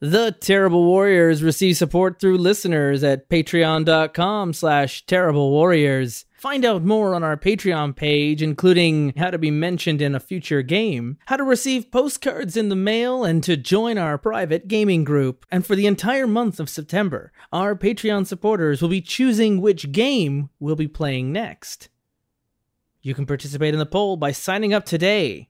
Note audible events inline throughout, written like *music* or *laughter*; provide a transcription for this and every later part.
The Terrible Warriors receive support through listeners at patreon.com slash terrible warriors. Find out more on our Patreon page, including how to be mentioned in a future game, how to receive postcards in the mail, and to join our private gaming group. And for the entire month of September, our Patreon supporters will be choosing which game we'll be playing next. You can participate in the poll by signing up today.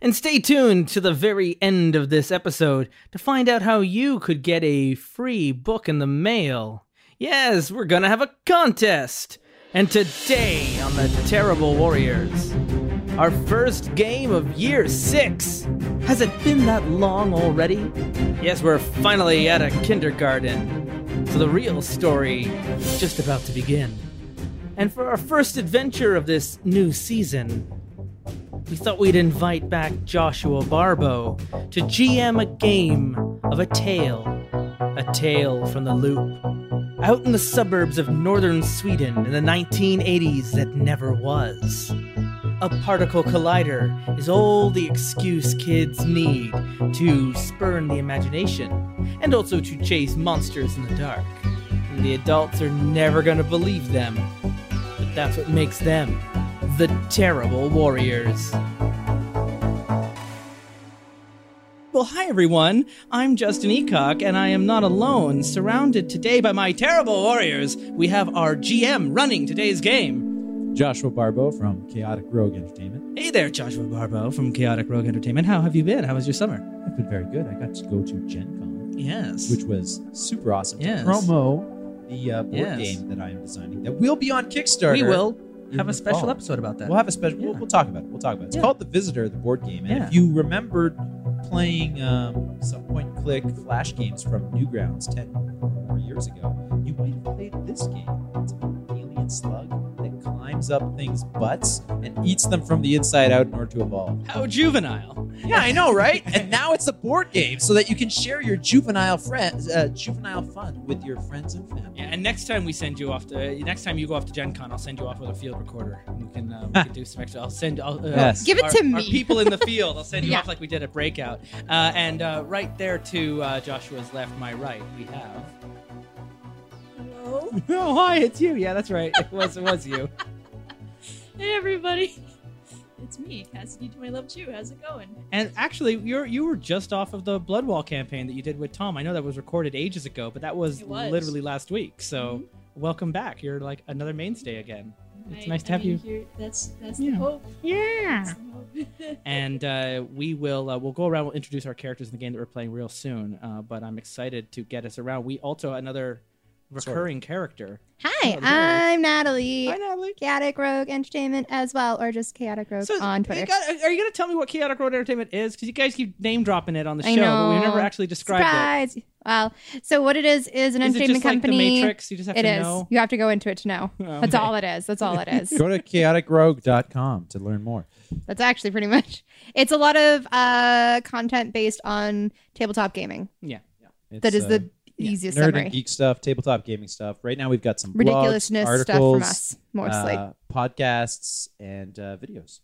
And stay tuned to the very end of this episode to find out how you could get a free book in the mail. Yes, we're gonna have a contest! And today on the Terrible Warriors, our first game of year six. Has it been that long already? Yes, we're finally at a kindergarten. So the real story is just about to begin. And for our first adventure of this new season, we thought we'd invite back Joshua Barbo to GM a game of a tale. A tale from the loop. Out in the suburbs of northern Sweden in the 1980s that never was. A particle collider is all the excuse kids need to spurn the imagination and also to chase monsters in the dark. And the adults are never going to believe them, but that's what makes them the Terrible Warriors. Well, hi everyone. I'm Justin Eacock, and I am not alone. Surrounded today by my terrible warriors, we have our GM running today's game. Joshua Barbo from Chaotic Rogue Entertainment. Hey there, Joshua Barbo from Chaotic Rogue Entertainment. How have you been? How was your summer? I've been very good. I got to go to Gen Con, Yes. which was super awesome. to promo the uh, board Yes. game that I am designing that will be on Kickstarter. we will have a special fall. episode about that. We'll have a special. We'll, we'll talk about it. We'll talk about it. It's Yeah. called The Visitor, the board game. And Yeah. if you remembered playing um, some point and click flash games from Newgrounds 10 more years ago, you might have played this game. It's an alien slug that climbs up things' butts and eats them from the inside out in order to evolve. How juvenile. Yeah, I know, right? and now it's a board game so that you can share your juvenile friends, uh, juvenile fun with your friends and family. Yeah, and next time we send you off to next time you go off to Gen Con, I'll send you off with a field recorder. And we can uh, we can *laughs* do some extra. I'll send. I'll, uh, Yes. Give it our- to Our people in the field. I'll send you *laughs* Yeah. off like we did at Breakout. Uh, and uh, right there to uh, Joshua's left, my right, we have. Hello. *laughs* Oh hi, it's you. Yeah, that's right. It was it was you. Hey everybody. It's me, Cassidy to my love Chew. How's it going? And actually, you're you were just off of the Bloodwall campaign that you did with Tom. I know that was recorded ages ago, but that was, was. literally last week. So Mhm. welcome back. You're like another mainstay again. It's I- nice to I have mean, you. That's that's Yeah. the hope. Yeah. The hope. and uh, we will uh, we'll go around. We'll introduce our characters in the game that we're playing real soon. Uh, but I'm excited to get us around. We also another recurring character. Hi, there I'm Natalie. Hi, Natalie. Chaotic Rogue Entertainment as well, or just Chaotic Rogue So on you Twitter. got- are you going to tell me what Chaotic Rogue Entertainment is? Because you guys keep name dropping it on the show, I but we never actually described Surprise! Well, so what it is is an it. Is it entertainment just like company. the Matrix? You just have It to is. know. You have to go into it to know. Oh, That's all it is. That's all it is. *laughs* Go to chaoticrogue.com to learn more. That's actually pretty much. It's a lot of uh, content based on tabletop gaming. Yeah. It's, that is uh, the easiest nerd summary. and geek stuff, tabletop gaming stuff. Right now, we've got some blogs, Ridiculousness articles, stuff from us, mostly. uh, podcasts, and uh, videos.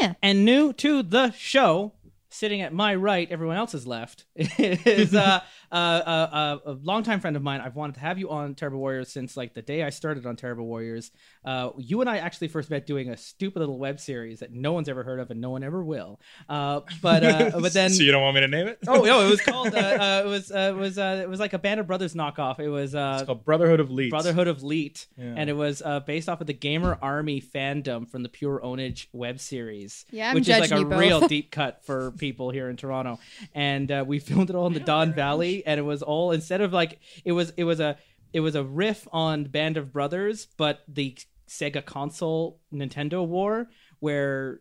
yeah. And new to the show, sitting at my right, everyone else's left, *laughs* is uh, uh, uh, uh, a longtime friend of mine. I've wanted to have you on Terrible Warriors since like the day I started on Terrible Warriors. Uh, you and I actually first met doing a stupid little web series that no one's ever heard of and no one ever will. Uh, but uh, *laughs* but then so you don't want me to name it? oh no, it was *laughs* called uh, uh, it was uh, it was uh, it was like a Band of Brothers knockoff. It was uh, It's called Brotherhood of Leets. Brotherhood of Leet, Yeah. and it was uh, based off of the Gamer Army fandom from the Pure Pwnage web series, Yeah, I'm which is like a both. real *laughs* deep cut for people here in Toronto. And uh, we filmed it all in the Don Valley, and it was all instead of like it was it was a it was a riff on Band of Brothers, but the Sega console Nintendo war where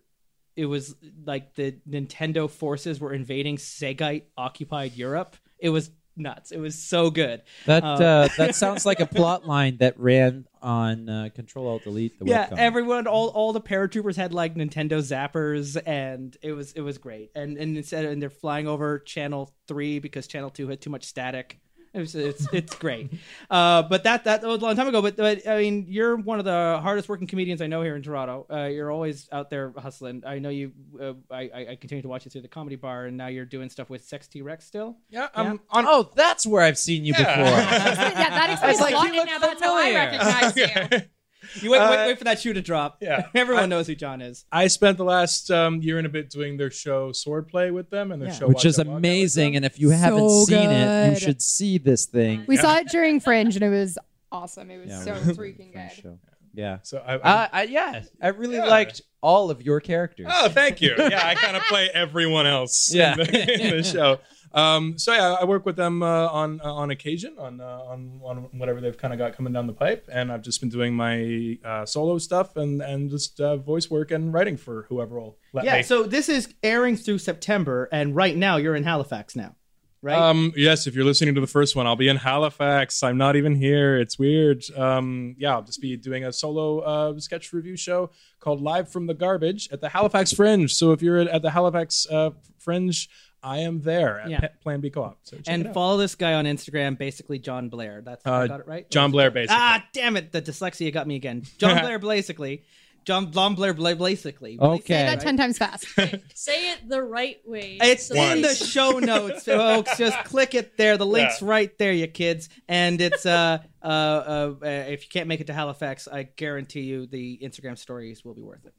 it was like the Nintendo forces were invading Segite occupied Europe. It was nuts. It was so good. That Uh, uh, *laughs* that sounds like a plot line that ran on uh, Control Alt Delete. The yeah, webcomic. everyone, all all the paratroopers had like Nintendo zappers, and it was it was great. And and instead, and they're flying over Channel Three because Channel Two had too much static. It's it's, it's great. Uh, but that that was a long time ago. But, but I mean, you're one of the hardest working comedians I know here in Toronto. Uh, you're always out there hustling. I know you. Uh, I I I continue to watch you through the comedy bar, and now you're doing stuff with Sex T Rex still. Yeah, Yeah. I'm on. Oh, that's where I've seen you Yeah. before. *laughs* yeah, that explains like a lot. now that's how I recognize *laughs* you. You wait, wait, Uh, wait for that shoe to drop. Yeah. *laughs* everyone I- knows who John is. I spent the last um, year and a bit doing their show Swordplay with them and their Yeah. show Which Watch is Out, Walk Out with amazing. And if you haven't So seen it, you should see this thing. We Yeah. saw it *laughs* during Fringe, and it was awesome. It was Yeah, so freaking Fun good. show. Yeah. So I, Uh, I, yeah, I really Yeah. liked all of your characters. Oh, thank you. *laughs* Yeah, I kind of play everyone else Yeah. in, the, in the show. Um, so yeah, I work with them uh, on uh, on occasion on uh, on on whatever they've kind of got coming down the pipe, and I've just been doing my uh, solo stuff and and just uh, voice work and writing for whoever will let Yeah. me. So this is airing through September, and right now you're in Halifax now, right? Um, yes, if you're listening to the first one, I'll be in Halifax. I'm not even here. It's weird. Um, yeah, I'll just be doing a solo uh, sketch review show called Live from the Garbage at the Halifax Fringe. So if you're at the Halifax uh, Fringe, I am there at Yeah. Pe- Plan B Co-op. So check it and out. follow this guy on Instagram, basically John Blair. That's I Uh, got it right. John Blair, basically. Ah, damn it! The dyslexia got me again. John *laughs* Blair, basically. John, John Blair, Bla- basically. Okay. Say that Right? ten times fast. *laughs* Say it the right way. It's so in the that- show *laughs* notes, folks. Just click it there. The link's Yeah. right there, you kids. And it's uh, uh, uh, uh, if you can't make it to Halifax, I guarantee you the Instagram stories will be worth it.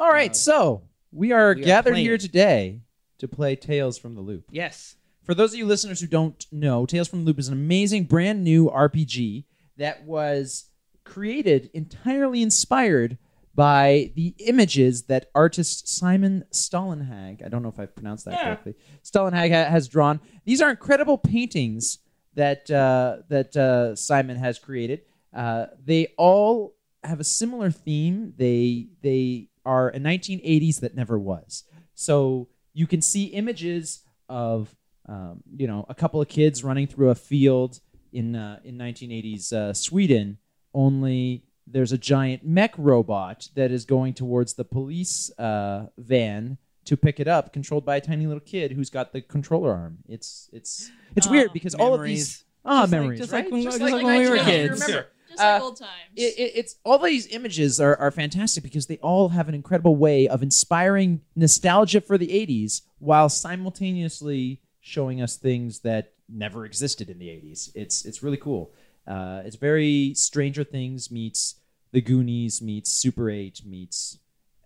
All right, so we are we are gathered playing. here today to play Tales from the Loop. Yes. For those of you listeners who don't know, Tales from the Loop is an amazing brand new RPG that was created entirely inspired by the images that artist Simon Stålenhag, I don't know if I've pronounced that Yeah. correctly, Stålenhag ha- has drawn. These are incredible paintings that uh, that uh, Simon has created. Uh, they all have a similar theme. They they are a 1980s that never was. So you can see images of um, you know a couple of kids running through a field in uh, in 1980s uh, Sweden. Only there's a giant mech robot that is going towards the police uh, van to pick it up, controlled by a tiny little kid who's got the controller arm. It's it's it's weird because all of these ah Just like- memories, just right? like when- Just just like- like when we were kids. Remember, just Uh, old times. it, it, it's all these images are, are fantastic because they all have an incredible way of inspiring nostalgia for the 80s while simultaneously showing us things that never existed in the 80s it's it's really cool uh, it's very stranger things meets the goonies meets super 8 meets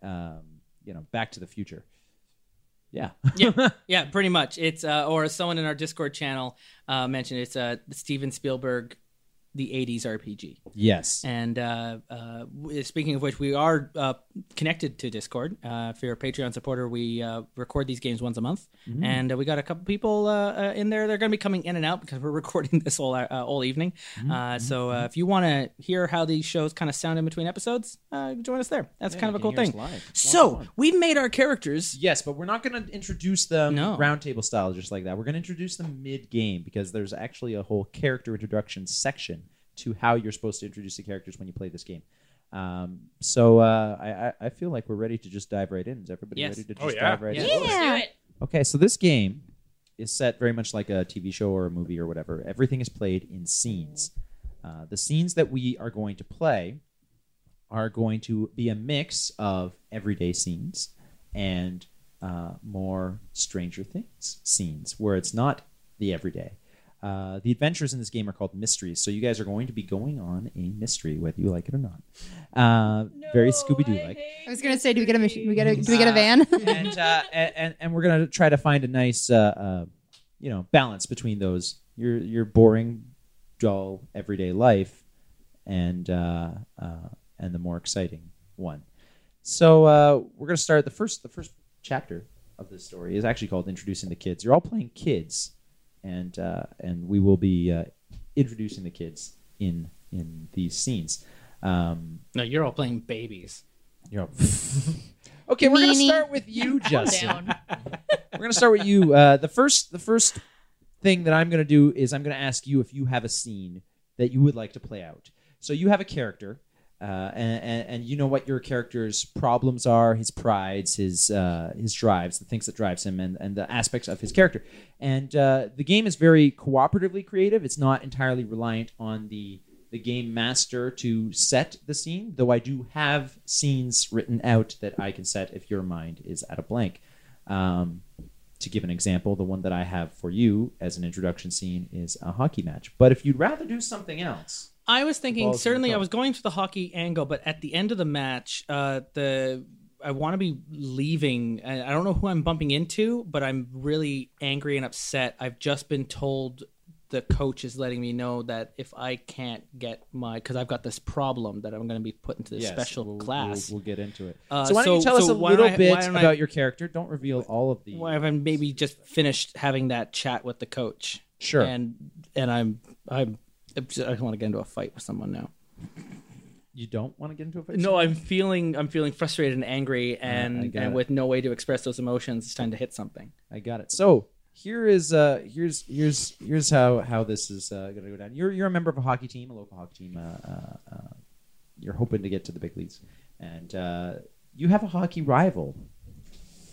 um, you know back to the future yeah Yeah. *laughs* Yeah, pretty much. It's uh, or someone in our Discord channel uh, mentioned, it's uh, Steven Spielberg, the '80s RPG. yes And uh, uh, speaking of which, we are uh, connected to Discord. Uh, if you're a Patreon supporter, we uh, record these games once a month, and uh, we got a couple people in there. They're going to be coming in and out because we're *laughs* recording this all uh, all evening. Uh, so uh, if you want to hear how these shows kind of sound in between episodes, uh, join us there. That's kind of a cool thing. So we've made our characters. Yes, but we're not going to introduce them No. roundtable style just like that. We're going to introduce them mid game because there's actually a whole character introduction section to how you're supposed to introduce the characters when you play this game. Um, so uh, I, I I feel like we're ready to just dive right in. Is everybody Yes. ready to Oh, just yeah. dive right Yeah. in? Let's do it. Okay, so this game is set very much like a TV show or a movie or whatever. Everything is played in scenes. Uh, the scenes that we are going to play are going to be a mix of everyday scenes and uh, more Stranger Things scenes, where it's not the everyday. Uh, the adventures in this game are called mysteries, so you guys are going to be going on a mystery, whether you like it or not. Uh, very Scooby Doo like I was gonna say, do we get a machine? We get a do we get a van? *laughs* and, uh, and and and we're gonna try to find a nice, uh, uh, you know, balance between those your your boring, dull everyday life, and uh, uh, and the more exciting one. So uh, we're gonna start the first the first chapter of this story is actually called introducing the kids. You're all playing kids, and uh, and we will be uh, introducing the kids in in these scenes. Um, No, you're all playing babies. you're all- *laughs* okay, we're gonna start with you, *laughs* Justin. *laughs* We're gonna start with you. Uh, the first, the first thing that I'm gonna do is I'm gonna ask you if you have a scene that you would like to play out. So you have a character. Uh, and, and and you know what your character's problems are, his prides, his uh, his drives, the things that drives him, and and the aspects of his character. And uh, the game is very cooperatively creative. It's not entirely reliant on the the game master to set the scene, though I do have scenes written out that I can set if your mind is at a blank. Um, to give an example, the one that I have for you as an introduction scene is a hockey match. But if you'd rather do something else, I was thinking Balls in the certainly I was going for the hockey angle, but at the end of the match, uh, the I want to be leaving. I don't know who I'm bumping into, but I'm really angry and upset. I've just been told the coach is letting me know that if I can't get my because I've got this problem that I'm going to be put into this Yes, special we'll- class. We'll, we'll get into it. Uh, so why don't you so- tell us a little I- bit don't I- about your character? Don't reveal all of the. Why have I maybe just finished having that chat with the coach? Sure. And and I'm I'm I don't want to get into a fight with someone now. you don't want to get into a fight? No, I'm feeling I'm feeling frustrated and angry, and I and it. with no way to express those emotions, it's time to hit something. I got it. So here is uh here's here's here's how how this is uh, going to go down. You're you're a member of a hockey team, a local hockey team. Uh, uh, uh, you're hoping to get to the big leagues, and uh, you have a hockey rival.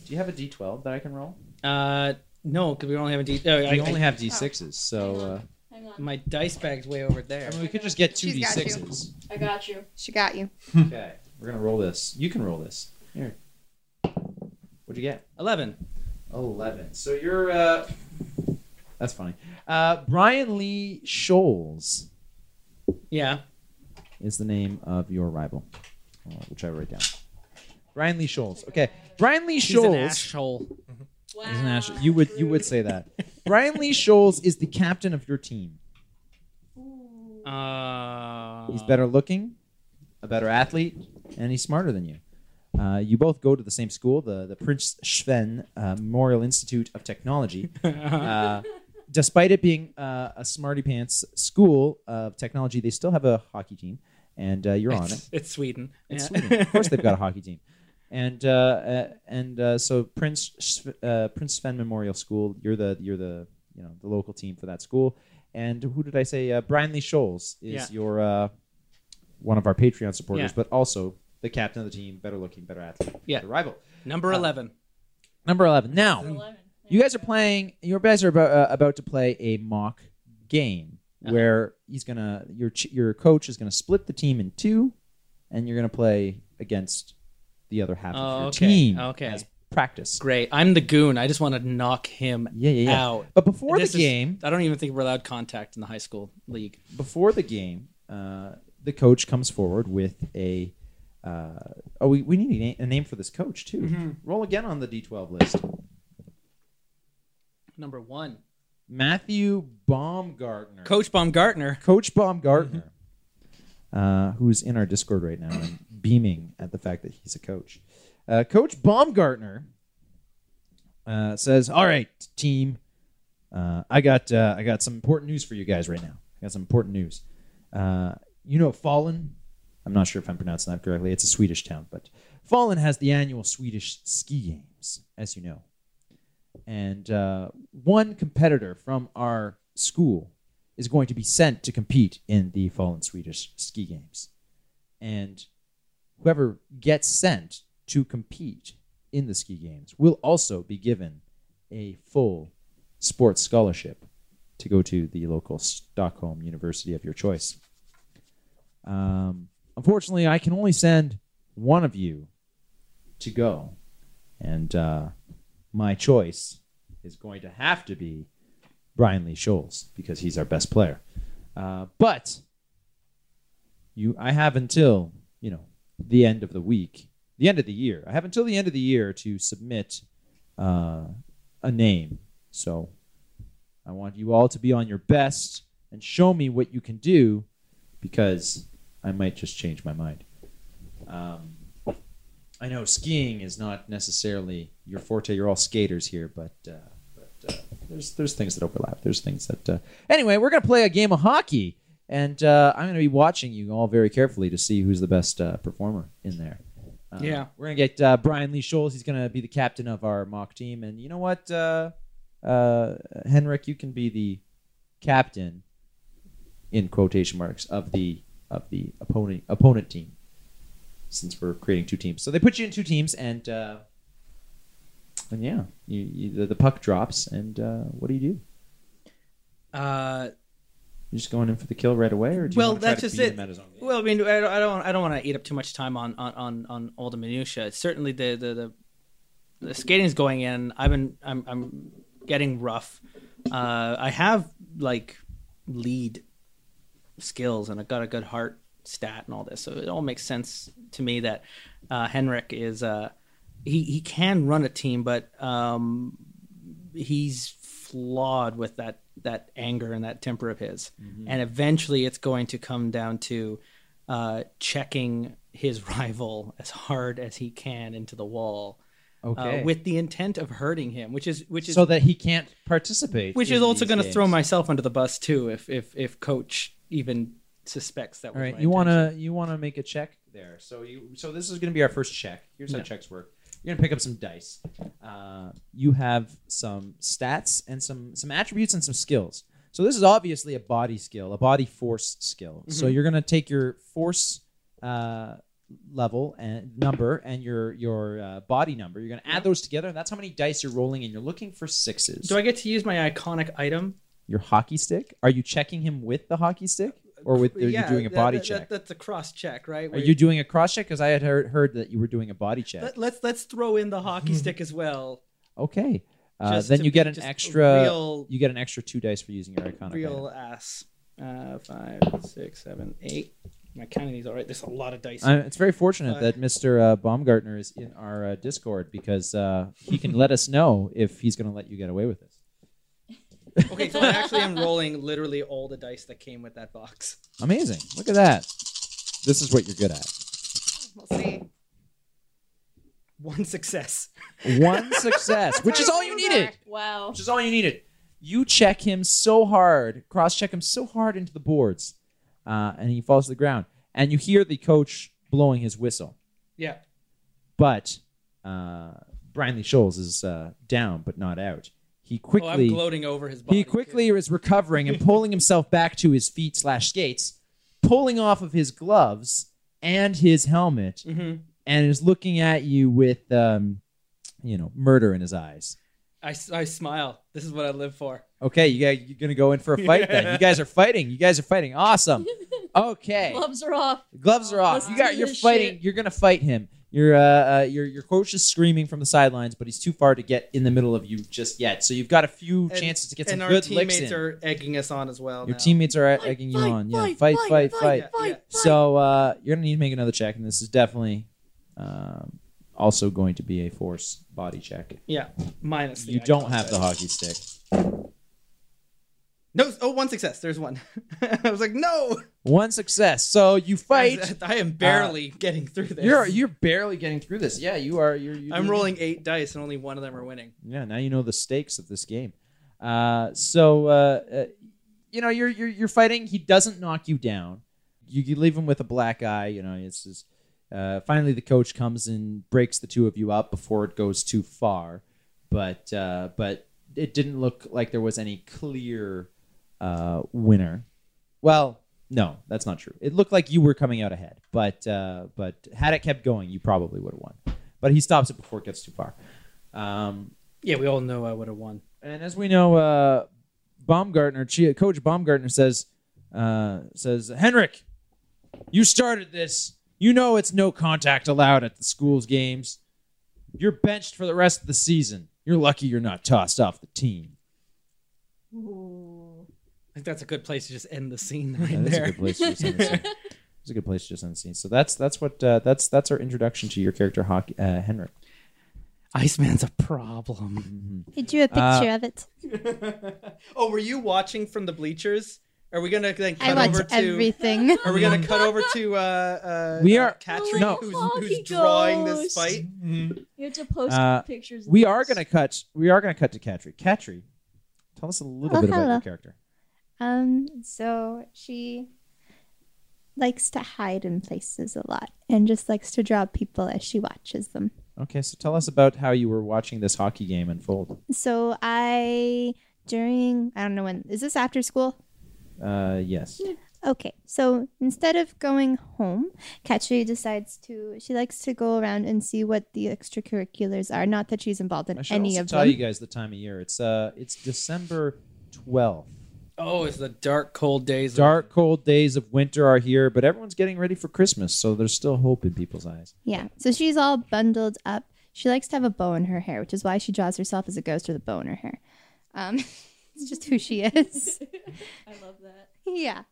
Do you have a D12 that I can roll? Uh, no, because we only have a D. Oh, I, We only I- have D6s, so uh, Hang on. my dice bag's way over there. I mean we could just get two She's got you. D6s. I got you. She got you. *laughs* Okay, we're gonna roll this. You can roll this. Here. What'd you get? Eleven. Eleven. So you're. uh That's funny. Uh Brian Lee Scholes Yeah. is the name of your rival, uh, which I write down. Brian Lee Scholes. Okay, Brian Lee He's an Scholes. asshole. Wow. He's an ash- You would you would say that. *laughs* Brian Lee Scholes is the captain of your team. Uh, He's better looking, a better athlete, and he's smarter than you. Uh, you both go to the same school, the the Prince Sven uh, Memorial Institute of Technology. *laughs* Uh, despite it being uh, a smarty pants school of technology, they still have a hockey team, and uh, you're on it. It's, *laughs* it's Sweden. It's Yeah. Sweden. Of course, they've got a hockey team, and uh, uh, and uh, so Prince Sv- uh, Prince Sven Memorial School. You're the you're the you know the local team for that school. And who did I say? Uh, Brian Lee Scholes is Yeah. your uh, one of our Patreon supporters, Yeah. but also the captain of the team, better looking, better athlete, Yeah. the rival. Number Uh, eleven. Number eleven. Now, Eleven. you guys are playing. Your guys are about, uh, about to play a mock game Uh-huh. where he's gonna your ch- your coach is gonna split the team in two, and you're gonna play against the other half Oh, of your okay. team Okay. as practice. Great. I'm the goon. I just want to knock him Yeah, yeah, yeah. out. But before This the is- game, I don't even think we're allowed contact in the high school league. before the game, uh, the coach comes forward with a. Uh, oh, we, we need a, na- a name for this coach too. Mm-hmm. Roll again on the D12 list. Number one, Matthew Baumgartner. Coach Baumgartner. Coach Baumgartner, uh, who's in our Discord right now and beaming at the fact that he's a coach. Uh, coach Baumgartner uh, says, "All right, team, uh, I got uh, I got some important news for you guys right now. I got some important news. Uh, you know, Fallen. I'm not sure if I'm pronouncing that correctly. It's a Swedish town, but Fallen has the annual Swedish ski games, as you know." And uh, one competitor from our school is going to be sent to compete in the Fallen Swedish ski games. And whoever gets sent to compete in the ski games will also be given a full sports scholarship to go to the local Stockholm University of your choice. Um, unfortunately, I can only send one of you to go, and uh, my choice is going to have to be Brian Lee Scholes because he's our best player. Uh, but you, I have until you know the end of the week, the end of the year. I have until the end of the year to submit uh, a name. So I want you all to be on your best and show me what you can do because I might just change my mind. Um, I know skiing is not necessarily your forte. You're all skaters here, but, uh, but uh, there's there's things that overlap. There's things that. Uh... Anyway, we're gonna play a game of hockey, and uh, I'm gonna be watching you all very carefully to see who's the best uh, performer in there. Uh, Yeah. we're gonna get uh, Brian Lee Scholes. He's gonna be the captain of our mock team, and you know what, uh, uh, Henrik, you can be the captain in quotation marks of the of the opponent opponent team. since we're creating two teams. So they put you in two teams, and uh, and yeah, you, you, the, the puck drops, and uh, what do you do? Uh, You're just going in for the kill right away, or do you Well, want to try that's just it. him at his own game? Well, I mean, I don't, I don't, I don't want to eat up too much time on on on, on all the minutia. Certainly, the the the, the skating's going in. I've been, I'm, I'm getting rough. Uh, I have like lead skills, and I've got a good heart stat and all this, so it all makes sense to me that uh, Henrik is uh, he he can run a team, but um, he's flawed with that that anger and that temper of his and eventually it's going to come down to uh, checking his *laughs* rival as hard as he can into the wall okay, uh, with the intent of hurting him which is which is so that he can't participate. which is also going to throw myself under the bus too if if if coach even suspects that All right, you want to you want to make a check there. So you so this is going to be our first check. Here's how checks work. You're to pick up some dice. Uh, you have some stats and some some attributes and some skills. So this is obviously a body skill, a body force skill. So Mhm. you're to take your force uh, level and number and your your uh, body number. You're to add those together, and that's how many dice you're rolling. And you're looking for sixes. do i get to use my iconic item your hockey stick? Are you checking him with the hockey stick, or with are you doing a body that- check? that- that's a cross check right Are Where you doing a cross check? Because I had heard, heard that you were doing a body check. Let, let's let's throw in the hockey *laughs* stick as well. Okay. Uh, then you get an extra. real, You get an extra two dice for using your iconic. real ass. Uh, five, six, seven, eight. My counting these all right. There's a lot of dice. item. Uh, it's very fortunate that Mr. Uh, Baumgartner is in our uh, Discord because uh, he can let us know if he's going to let you get away with this. Okay, so I actually am rolling literally all the dice that came with that box. Amazing! Look at that. This is what you're good at. We'll see. One success. One success, which is all you needed. Wow. Which is all you needed. You check him so hard, cross check him so hard into the boards, uh, and he falls to the ground. And you hear the coach blowing his whistle. Yeah. but uh, Brian Lee Scholes is uh, down but not out. He Oh, I'm quickly gloating over his body. he quickly is recovering and pulling himself back to his feet slash skates, pulling off of his gloves and his helmet, hmm and is looking at you with um, you know murder in his eyes. I, I smile. This is what I live for. Okay, you guys, you're gonna go in for a fight then. You guys are fighting. You guys are fighting. Awesome. *laughs* Okay. Gloves are off. Gloves are off. Let's you got. You're fighting. shit. You're gonna fight him. Your uh, uh, your your coach is screaming from the sidelines, but he's too far to get in the middle of you just yet. So you've got a few And- chances to get some and our good licks teammates in. are egging us on as well. Your now. teammates are Fight, egging you fight, on. Yeah, fight, fight, fight, fight, fight, fight. Yeah, yeah. So uh, you're gonna need to make another check, and this is definitely um, also going to be a force body check. Yeah, minus. the You don't have the side. hockey stick. No, oh, one success. There's one. *laughs* I was like, no. One success. So you fight. I, am barely getting through this. You're you're barely getting through this. Yeah, you are. You're. you're I'm rolling eight dice and only one of them are winning. Yeah, now you know the stakes of this game. Uh, so uh, uh, you know you're you're you're fighting. He doesn't knock you down. You, you leave him with a black eye. You know it's just. Uh, finally, the coach comes and breaks the two of you up before it goes too far, but uh, but it didn't look like there was any clear uh, winner. Well, no, that's not true. It looked like you were coming out ahead, but uh, but had it kept going, you probably would have won. But he stops it before it gets too far. Um, Yeah, we all know I would have won. and as we know, uh, Baumgartner, Coach Baumgartner says, uh, says Henrik, you started this. You know it's no contact allowed at the school's games. You're benched for the rest of the season. You're lucky you're not tossed off the team. Ooh. I think that's a good place to just end the scene right That is a there. good place to just end the scene. *laughs* It's a good place to just end the scene. So that's that's what uh, that's that's our introduction to your character, Hockey, uh, Henrik. Iceman's a problem. I drew a picture Uh, of it. *laughs* oh, were you watching from the bleachers? Are we gonna then I cut over watch to? everything. Are we gonna *laughs* cut over to uh, uh, We uh, are- Katri, no. who's, who's drawing this ghost. fight? You have to post Uh, pictures. of We are gonna cut. We are gonna cut to Katri. Katri, tell us a little Oh, bit about your character. Um, so she likes to hide in places a lot and just likes to draw people as she watches them. Okay, so tell us about how you were watching this hockey game unfold. So I during I don't know when is this after school? Uh, yes. Okay, so instead of going home, Katri decides to. She likes to go around and see what the extracurriculars are. Not that she's involved in I should any also of tell them. you guys the time of year. It's uh, it's December twelfth. Oh, it's the dark, cold days. of- Dark, cold days of winter are here, but everyone's getting ready for Christmas, so there's still hope in people's eyes. Yeah, so she's all bundled up. She likes to have a bow in her hair, which is why she draws herself as a ghost with a bow in her hair. Um, *laughs* it's just who she *laughs* is. I love that. yeah.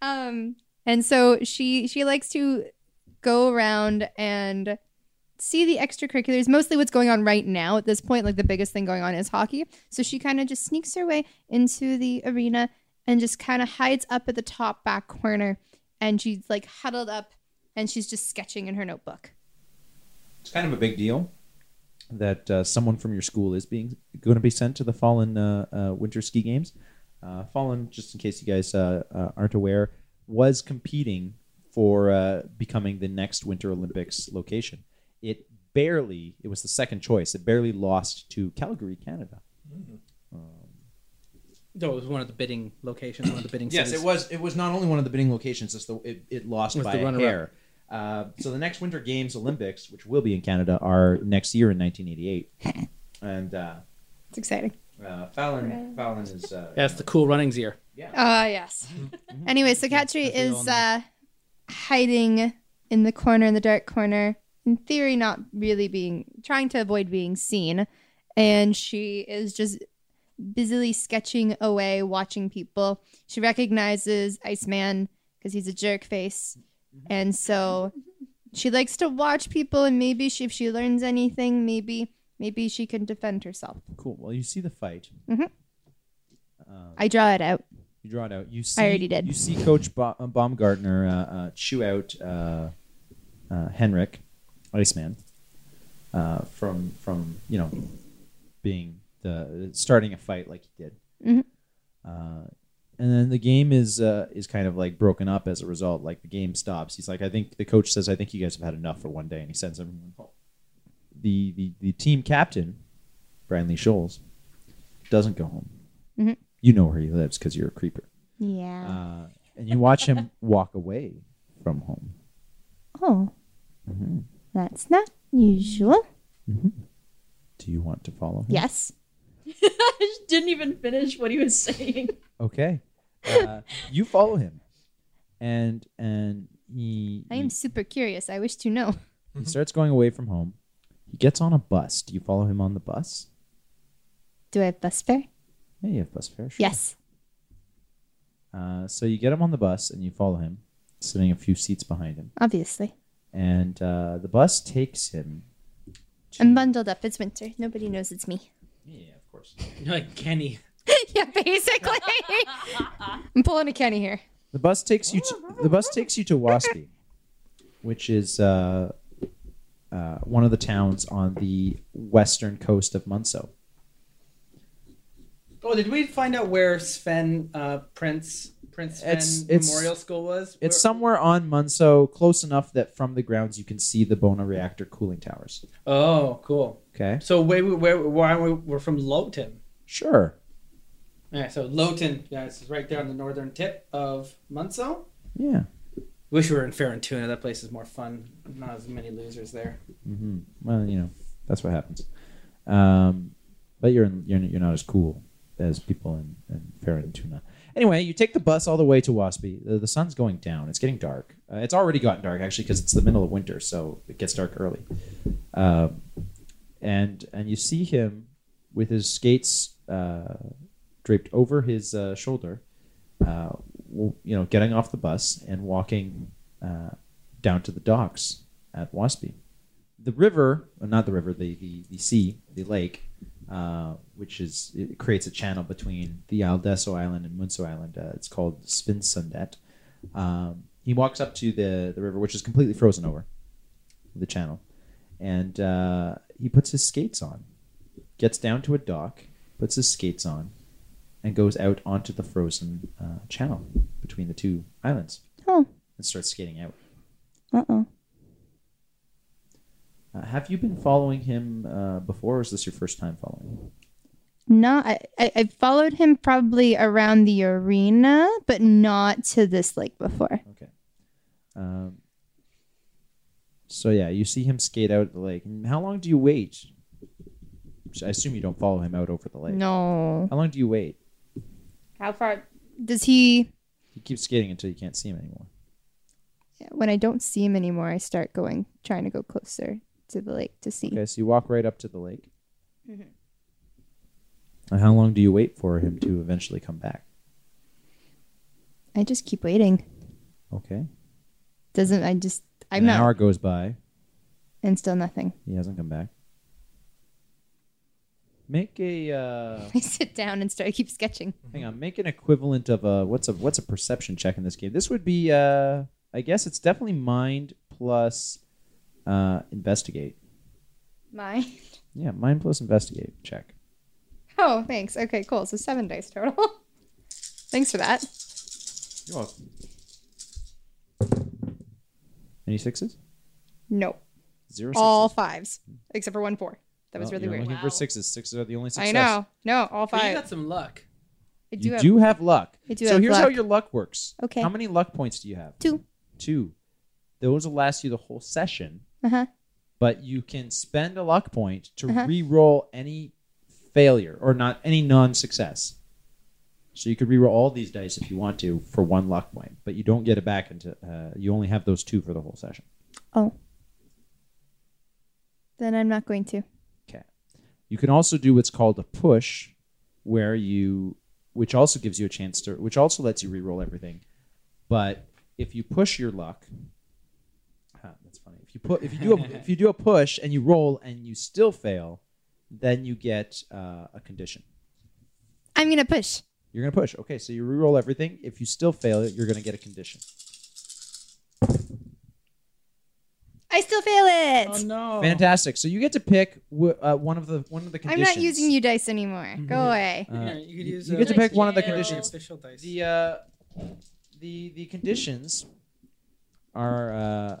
Um, and so she she likes to go around and see the extracurriculars, mostly what's going on right now at this point. Like the biggest thing going on is hockey. So she kind of just sneaks her way into the arena and just kind of hides up at the top back corner. And she's like huddled up and she's just sketching in her notebook. It's kind of a big deal that uh, someone from your school is being going to be sent to the Fallen uh, uh, Winter Ski Games. Uh, Fallen, just in case you guys uh, uh, aren't aware, was competing for becoming the next Winter Olympics location. It barely, it was the second choice. It barely lost to Calgary, Canada. No, it was one of the bidding locations, one of the bidding Yes, cities. it was. It was not only one of the bidding locations; it's the, it, it lost Was by the a hair. Uh, so the next Winter Games Olympics, which will be in Canada, are next year in 1988, *laughs* and uh, It's exciting. uh, Fallon Fallon is uh, Yeah, it's the cool runnings year. Yeah. Ah, yes. anyway, so Katri As we all is uh, hiding in the corner, in the dark corner. In theory, not really being, trying to avoid being seen. And she is just busily sketching away, watching people. She recognizes Iceman because he's a jerk face. And so she likes to watch people, and maybe she, if she learns anything, maybe maybe she can defend herself. cool. Well, you see the fight. Mhm. Uh, I draw it out. you draw it out. You see. already did. You see Coach ba- Baumgartner uh, uh, chew out uh, uh, Henrik, Iceman, uh, from from you know being the starting a fight like he did. Mhm. Uh, and then the game is uh, is kind of like broken up as a result. Like the game stops. He's like, I think the coach says, I think you guys have had enough for one day, and he sends everyone home. The the the team captain, Brian Lee Scholes, doesn't go home. Mhm. You know where he lives because you're a creeper. Yeah. Uh, and you watch him *laughs* walk away from home. oh, hmm that's not usual. Do you want to follow him? Yes. *laughs* I just didn't even finish what he was saying. Okay. Uh, *laughs* you follow him, and and he I am super curious. I wish to know. he starts going away from home. He gets on a bus. Do you follow him on the bus? Do I have bus fare? Yeah, you have bus fare. Sure. Yes. Uh, so you get him on the bus and you follow him, sitting a few seats behind him, Obviously. And uh, the bus takes him. To, I'm bundled up. It's winter. Nobody knows it's me. yeah, of course. *laughs* Like Kenny. *laughs* yeah, basically. *laughs* I'm pulling a Kenny here. The bus takes you to the bus takes you to Waspy, which is uh, uh, one of the towns on the western coast of Munso. Oh, did we find out where Sven uh, Prince Prince Sven It's- it's- Memorial School was? It's Where- somewhere on Munso, close enough that from the grounds you can see the Bona reactor cooling towers. Oh, cool. Okay, So where, where, why we we're from Lowton? sure. Yeah, so Lowton, yeah, it's right there on the northern tip of Munso. Yeah. Wish we were in Farentuna. That place is more fun. Not as many losers there. hmm Well, you know, that's what happens. Um, but you're you're you're not as cool as people in, in Farentuna. Anyway, you take the bus all the way to Waspy. The, the sun's going down. It's getting dark. Uh, it's already gotten dark actually because it's the middle of winter, so it gets dark early. Um, and and you see him with his skates uh, draped over his uh, shoulder, uh, you know, getting off the bus and walking uh, down to the docks at Waspy the river, well, not the river, the, the, the sea, the lake, uh, which is it creates a channel between the Aldeso Island and Munso Island. Uh, it's called Svinsundet. Um, he walks up to the, the river, which is completely frozen over, the channel, and uh, he puts his skates on, gets down to a dock, puts his skates on, and goes out onto the frozen uh, channel between the two islands Oh. and starts skating out. Uh oh. Uh, have you been following him uh, before, or is this your first time following him? Not I, I, I followed him probably around the arena, but not to this lake before. Okay. Um, so yeah, you see him skate out at the lake. And How long do you wait? I assume you don't follow him out over the lake. No. How long do you wait? How far does he He keeps skating until you can't see him anymore. when I don't see him anymore, I start going trying to go closer to the lake to see. Okay, so you walk right up to the lake. Mhm. And how long do you wait for him to eventually come back? I just keep waiting. Okay. Doesn't I just I'm An not hour goes by. and still nothing. He hasn't come back. Make a uh, *laughs* I sit down and start keep sketching. hang on. Make an equivalent of a what's a what's a perception check in this game? This would be uh, I guess it's definitely mind plus uh, investigate. My Yeah, mind plus investigate check. Oh, thanks. Okay, cool. So seven dice total. *laughs* thanks for that. You're welcome. Any sixes? No. Zero All fives. Except for one four. That was Well, really you're weird. looking Wow. for sixes. Sixes are the only success. I know. No, all But you five. got some luck. I do you have do have luck. I do so have here's how luck. your luck works. Okay. How many luck points do you have? two. Two. Those will last you the whole session, Uh-huh. but you can spend a luck point to Uh-huh. re-roll any failure or not any non-success. So you could re-roll all these dice if you want to for one luck point, but you don't get it back until uh, you only have those two for the whole session. Oh. Then I'm not going to. Okay. You can also do what's called a push, where you, which also gives you a chance to, which also lets you re-roll everything. But if you push your luck, huh, that's funny. If you put, if you do, a, *laughs* if you do a push and you roll and you still fail, then you get uh, a condition. I'm gonna push. You're gonna push. Okay, so you re-roll everything. If you still fail it, you're gonna get a condition. I still fail it. Oh no! Fantastic. So you get to pick w- uh, one of the one of the conditions. I'm conditions. not using you dice anymore. Go away. Uh, Yeah, you could use. you uh, get to pick one of the Yeah. conditions. Official dice. The uh, the the conditions are uh,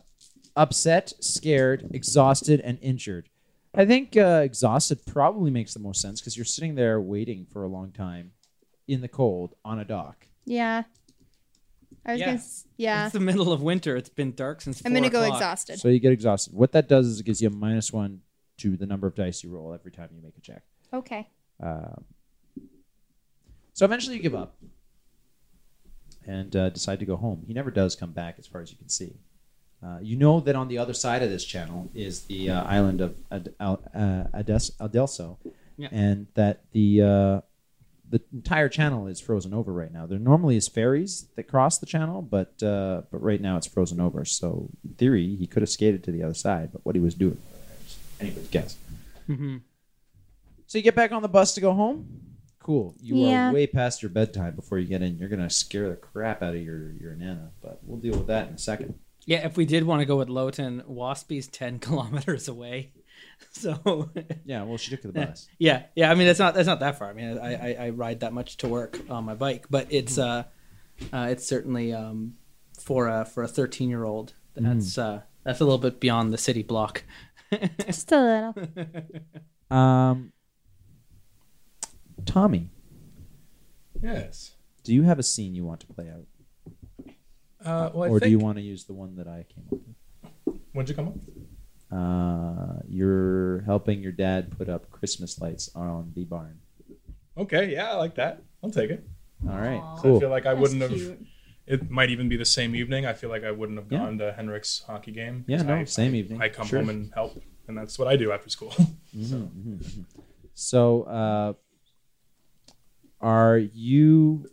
upset, scared, exhausted, and injured. I think uh, exhausted probably makes the most sense because you're sitting there waiting for a long time in the cold on a dock. Yeah. I was Yeah. gonna. s- Yeah. It's the middle of winter. It's been dark since. I'm 4 gonna go o'clock. exhausted. So you get exhausted. What that does is it gives you a minus one to the number of dice you roll every time you make a check. Okay. Um, so eventually you give up and uh, decide to go home. He never does come back, as far as you can see. Uh, you know that on the other side of this channel is the uh, island of Ad- Al- uh, Ades- Adelso, Yeah. and that the uh, the entire channel is frozen over right now. There normally is ferries that cross the channel, but uh, but right now it's frozen over. So in theory, he could have skated to the other side, but what he was doing, anybody's guess. Mhm. So you get back on the bus to go home. Cool. You Yeah. are way past your bedtime before you get in. You're gonna scare the crap out of your your nana, but we'll deal with that in a second. Yeah, if we did want to go with Lowton, Waspy's ten *laughs* kilometers away. *laughs* So Yeah. Well, she took the *laughs* bus. yeah, yeah. I mean, it's not that's not that far. I mean, I, I, I ride that much to work on my bike, but it's uh, uh it's certainly um for a for a thirteen year old that's uh that's a little bit beyond the city block. Just a little. Um, Tommy, Yes. do you have a scene you want to play out, Uh, well, I or think, do you want to use the one that I came up with? When'd you come up? Uh, you're helping your dad put up Christmas lights on the barn. Okay, yeah, I like that. I'll take it. All right. Aw. I feel like I That's wouldn't have. cute. It might even be the same evening. I feel like I wouldn't have Yeah. gone to Henrik's hockey game. Yeah, no, I- same I- evening. I come Sure. home and help, and that's what I do after school. Mhm, mhm, mhm. So, uh, are you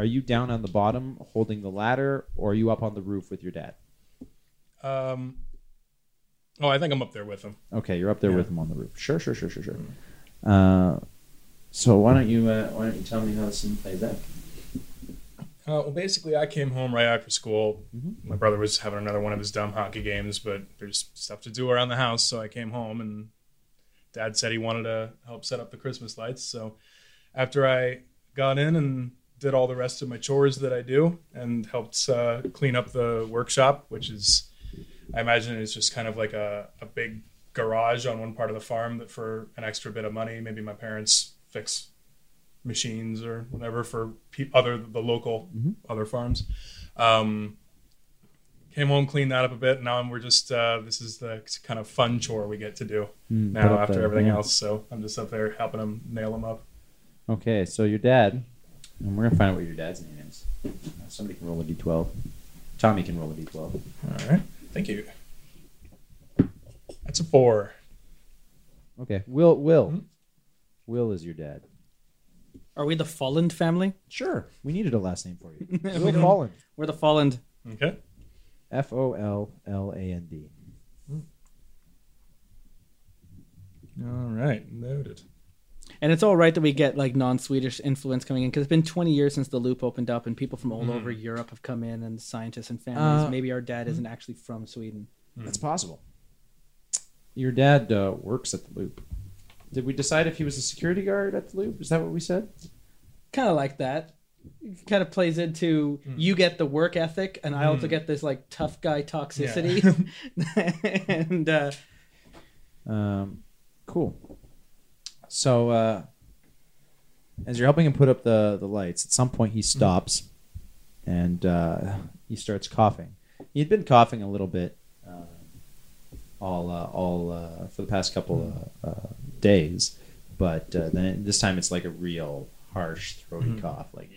are you down on the bottom holding the ladder, or are you up on the roof with your dad? um, oh, I think I'm up there with him. Okay, you're up there Yeah. with him on the roof. Sure, sure, sure, sure, sure. Uh, so why don't you uh, why don't you tell me how the scene plays out? Uh, well, basically, I came home right after school. Mhm. My brother was having another one of his dumb hockey games, but there's stuff to do around the house, so I came home and Dad said he wanted to help set up the Christmas lights. So after I got in and did all the rest of my chores that I do and helped uh, clean up the workshop, which is, I imagine, is just kind of like a, a big garage on one part of the farm that for an extra bit of money, maybe my parents fix machines or whatever for pe- other the local Mhm. other farms. Um, came home, cleaned that up a bit. Now we're just uh, this is the kind of fun chore we get to do put now after the- everything yeah. else. So I'm just up there helping them nail them up. Okay, so your dad, and we're gonna find out what your dad's name is. Uh, Somebody can roll a d12. Tommy can roll a d12. All right, thank you. That's a four. Okay, Will. Will. Mhm. Will is your dad. Are we the Fallen family? Sure, we needed a last name for you. *laughs* We Will don't- Folland. We're the Fallen. Okay. F O L L A N D. All right, noted. And it's all right that we get like non-Swedish influence coming in because it's been 20 years since the loop opened up, and people from all Mhm. over Europe have come in, and scientists and families. Uh, Maybe our dad isn't actually from Sweden. That's possible. Your dad uh, works at the Loop. Did we decide if he was a security guard at the Loop? Is that what we said? Kind of like that. Kind of plays into Mm. you get the work ethic, and I also Mm. get this like tough guy toxicity. *laughs* and uh, Um, cool. So, uh, as you're helping him put up the, the lights, at some point he stops and uh, he starts coughing. He had been coughing a little bit uh, all uh, all uh, for the past couple of uh, days, but uh, then this time it's like a real harsh throaty Mhm. cough, like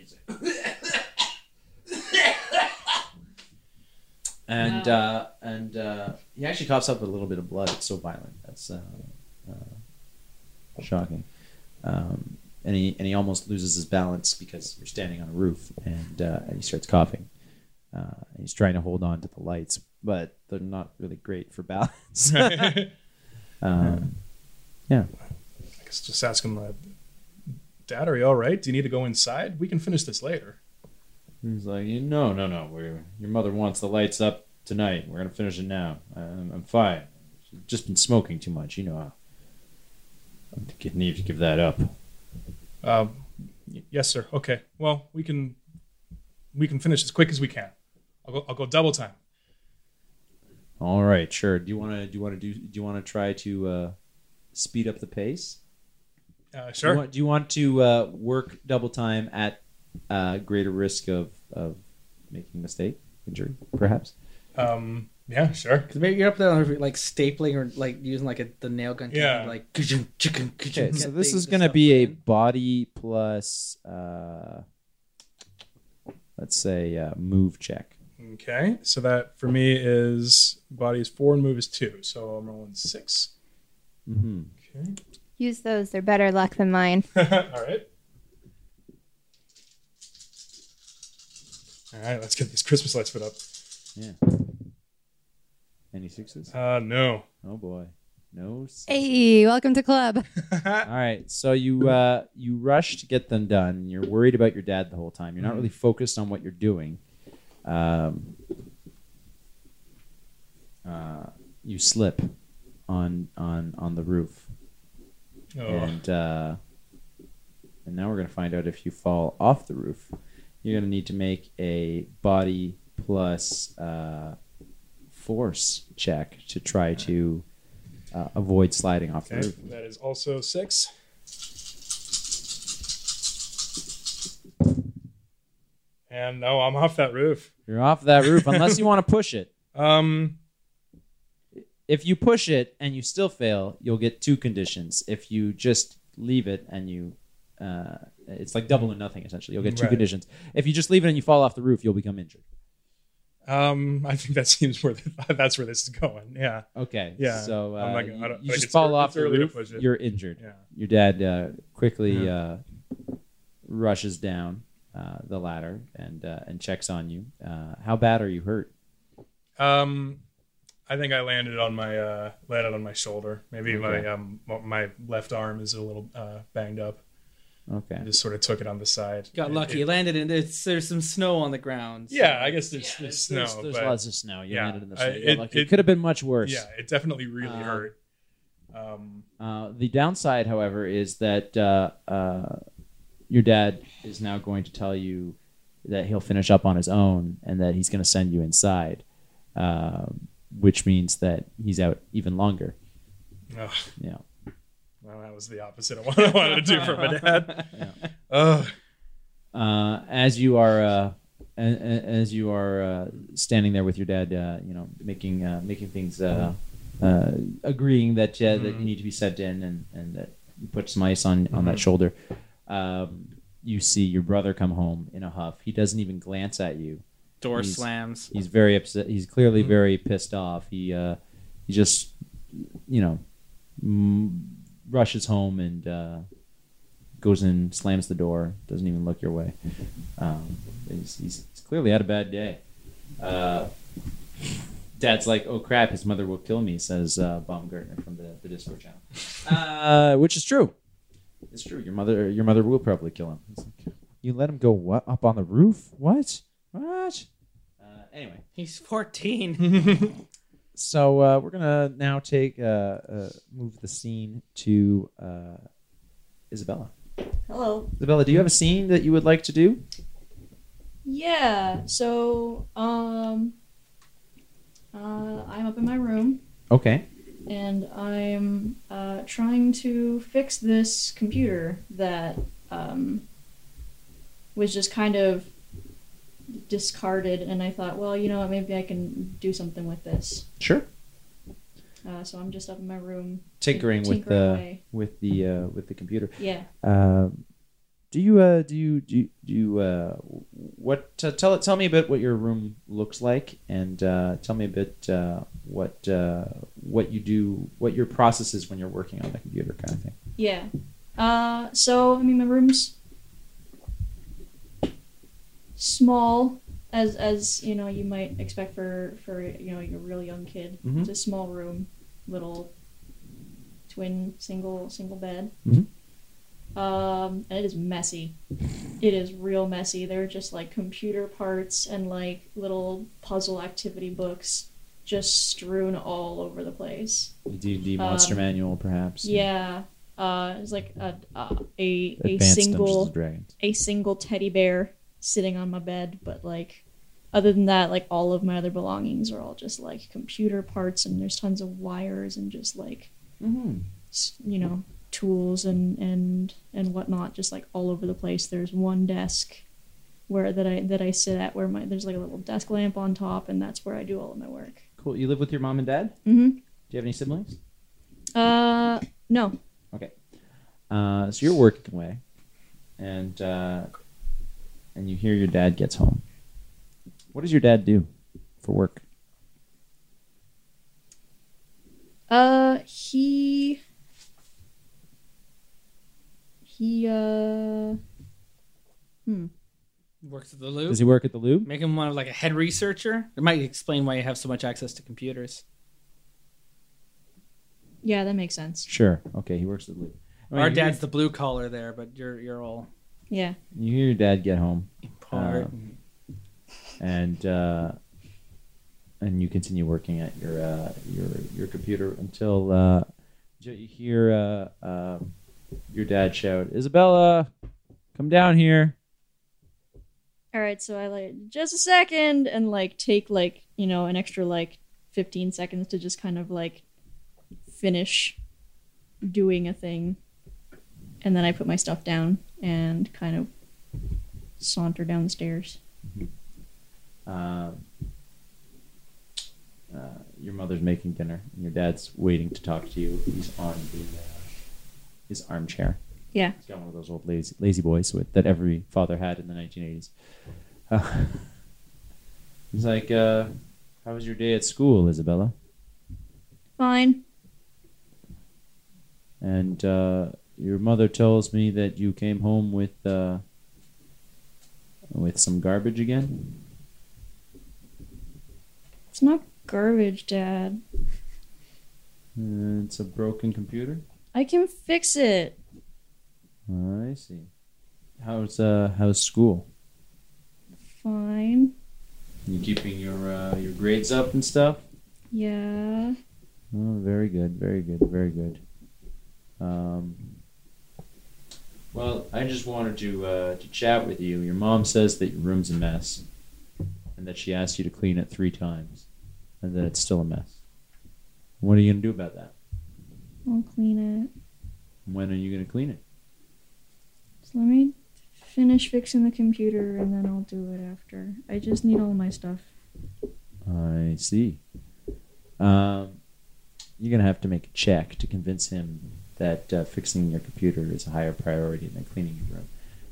and uh, and uh, he actually coughs up a little bit of blood. It's so violent. That's uh, uh, shocking. Um, and he and he almost loses his balance because you're standing on a roof, and uh, and he starts coughing. Uh, and he's trying to hold on to the lights, but they're not really great for balance. *laughs* *laughs* yeah I um, guess just ask him, uh, Dad, are you all right? Do you need to go inside? We can finish this later. He's like, no, no, no. We're, your mother wants the lights up tonight. We're gonna finish it now. I'm, I'm fine. Just been smoking too much, you know. Need to give that up. Um, y- yes, sir. Okay. Well, we can we can finish as quick as we can. I'll go. I'll go double time. All right, sure. Do you want to? Do you want to do? Do you want to try to uh, speed up the pace? Uh, Do you sure. want, do you want to uh, work double time at uh, greater risk of of making a mistake, injury, perhaps? Um, yeah, sure. because maybe you're up there like stapling or like using like a, the nail gun. Yeah. kind of, like chicken, chicken, Okay, so this is going to stuff be a body plus, uh, let's say, uh, move check. Okay. So that for me is body is four and move is two. So I'm rolling six. Mm-hmm. Okay. Use those. They're better luck than mine. *laughs* all right. All right. Let's get these Christmas lights put up. Yeah. Any sixes? Uh, no. Oh boy, no. s- Hey, welcome to club. *laughs* All right, so you uh, you rush to get them done. You're worried about your dad the whole time. You're not Mhm. really focused on what you're doing. Um, uh, you slip on on on the roof, oh. and uh, and now we're gonna find out if you fall off the roof. You're gonna need to make a body plus uh, force check to try to uh, avoid sliding off the Okay. roof. That is also six. And no, I'm off that roof. You're off that roof unless you want to push it. *laughs* Um, If you push it and you still fail, you'll get two conditions. If you just leave it and you, uh, it's like double or nothing essentially. You'll get two Right. conditions. If you just leave it and you fall off the roof, you'll become injured. Um, I think that *laughs* seems where that's where this is going. Yeah. Okay. Yeah, So uh, I'm not gonna- I don't- you like, just fall off the roof. You're injured. Yeah. Your dad uh, quickly Yeah. uh, rushes down uh, the ladder and uh, and checks on you. Uh, how bad are you hurt? Um, I think I landed on my uh landed on my shoulder. Maybe Okay. my um my left arm is a little uh banged up. Okay. I just sort of took it on the side. Got It- lucky. it- landed in there's there's some snow on the ground. so- yeah, I guess there's, there's snow, There's, there's but lots of snow. You yeah, landed in the snow. You got it- lucky. It, it- could have been much worse. yeah, it definitely really Uh, hurt. Um, Uh, the downside, however, is that uh, uh, your dad is now going to tell you that he'll finish up on his own and that he's going to send you inside, um, which means that he's out even longer. ugh, Yeah. Well, that was the opposite of what I wanted to do for my dad. *laughs* Ugh. uh, as you are uh, a- a- as you are uh, standing there with your dad, uh, you know, making uh, making things, uh, uh, agreeing that uh, that you need to be sent in, and and that you put some ice on on that shoulder. Um, you see your brother come home in a huff. He doesn't even glance at you. Door He's- slams. He's very upset. He's clearly very pissed off. He uh, he just you know mm, rushes home and uh, goes in, slams the door, doesn't even look your way. Um, he's, he's, he's clearly had a bad day. Uh, Dad's like, "Oh crap, his mother will kill me," says uh, Baumgartner from the, the Discord channel. Uh, which is true. It's true. Your mother, your mother will probably kill him. He's like, You let him go what up on the roof? What? What? uh, anyway, He's 14. *laughs* So uh, we're gonna now take uh, uh, move the scene to uh, Isabella. Hello. Isabella, do you have a scene that you would like to do? Yeah. So, um, uh, I'm up in my room Okay. and I'm uh, trying to fix this computer that um, was just kind of discarded. And I thought, well, you know what? Maybe I can do something with this. Sure. Uh, so I'm just up in my room Tinkering with the away. with the uh, with the computer. Yeah. Um, do you uh, do you do you, do you, uh, what uh, tell tell me a bit what your room looks like and uh, tell me a bit uh, what uh, what you do what your process is when you're working on the computer kind of thing. Yeah. Uh, so I mean, my room's small, as as you know, you might expect for for you know your real young kid. Mhm. It's a small room, little twin single single bed. Mhm. Um, and it is messy. It is real messy. There are just like computer parts and like little puzzle activity books just strewn all over the place. D and D monster Um, manual perhaps. Yeah. Uh, it's like a a a, a single Dungeons and Dragons. a single teddy bear sitting on my bed, but like other than that, like all of my other belongings are all just like computer parts, and there's tons of wires and just like Mm-hmm. you know tools and and and whatnot, just like all over the place. There's one desk where that I that I sit at where my there's like a little desk lamp on top, and that's where I do all of my work. Cool. You live with your mom and dad? Mm-hmm. Do you have any siblings? Uh, no. Okay. Uh, so you're working away, and uh, and you hear your dad gets home. What does your dad do for work? Uh, he. He, uh. Hmm. Works at the loop. Does he work at the loop? Make him one of like a head researcher. It might explain why you have so much access to computers. Yeah, that makes sense. Sure. Okay, he works at the loop. I mean, Our dad's the blue collar there, but you're you're all Yeah. You hear your dad get home, part. Uh, and uh, and you continue working at your uh, your your computer until uh, you hear uh, uh, your dad shout, "Isabella, come down here." All right, so I like just a second and like take like, you know, an extra like 15 seconds to just kind of like finish doing a thing. And then I put my stuff down and kind of saunter down the stairs. Um, uh, your mother's making dinner, and your dad's waiting to talk to you. He's on the uh, his armchair. Yeah. He's got one of those old lazy lazy boys with, that every father had in the 1980s. Uh, *laughs* he's like, uh, "How was your day at school, Isabella?" Fine. And uh, your mother tells me that you came home with uh, with some garbage again. It's not garbage, Dad. Uh, it's a broken computer. I can fix it. I see. How's uh how's school? Fine. You keeping your uh, your grades up and stuff? Yeah. Oh, very good, very good, very good. Um, well, I just wanted to uh, to chat with you. Your mom says that your room's a mess, and that she asked you to clean it three times, and that it's still a mess. What are you gonna do about that? I'll clean it. When are you gonna clean it? Just let me finish fixing the computer and then I'll do it after. I just need all my stuff. I see. Um, you're gonna have to make a check to convince him that uh, fixing your computer is a higher priority than cleaning your room.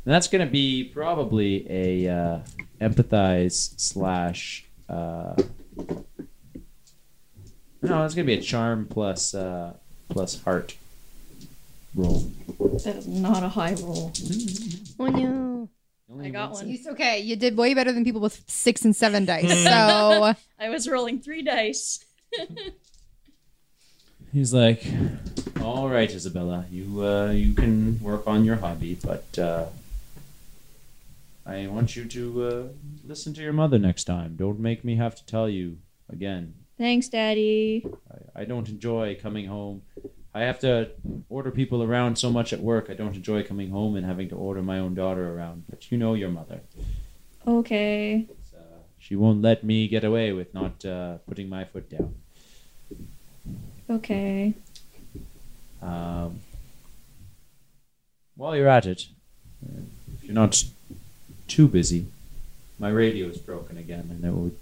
And that's gonna be probably a uh, empathize slash. Uh, no, it's gonna be a charm plus uh, plus heart roll. That is not a high roll. Oh no. I got one. It's okay. You did way better than people with six and seven dice. *laughs* So I was rolling three dice. *laughs* He's like, "All right, Isabella, you uh, you can work on your hobby, but uh, I want you to uh, listen to your mother next time. Don't make me have to tell you again. Thanks, Daddy. I, I don't enjoy coming home. I have to order people around so much at work. I don't enjoy coming home and having to order my own daughter around. But you know your mother. Okay. Uh, she won't let me get away with not uh, putting my foot down." Okay. Um, while you're at it, if you're not too busy, my radio is broken again, and it would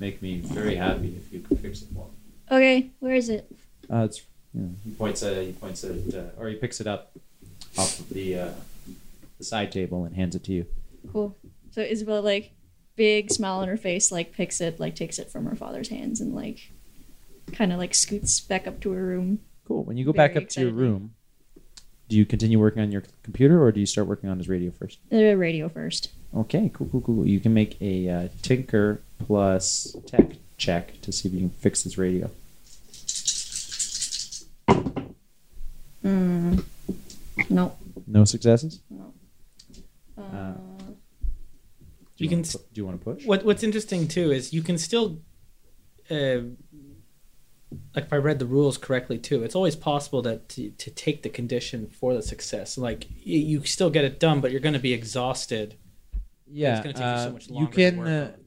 make me very happy if you could fix it for me. Okay, where is it? Uh, it's you know, he points at he points at it, uh, or he picks it up off of the uh, the side table and hands it to you. Cool. So Isabella, like, big smile on her face, like, picks it, like, takes it from her father's hands and, like, kind of, like, scoots back up to her room. Cool. When you go back Very up to your excitedly. room, do you continue working on your computer, or do you start working on his radio first? The radio first. Okay, cool, cool, cool. You can make a uh, tinker plus tech check to see if you can fix this radio. Mm. No. No successes. Uh, Uh, You Do you, can want s- to, do you want to push? What What's interesting too is you can still, uh, like if I read the rules correctly too, it's always possible that to, to take the condition for the success. Like you still get it done, but you're going to be exhausted. Yeah, it's going to take you uh, so much you longer. can. To work Uh, on it.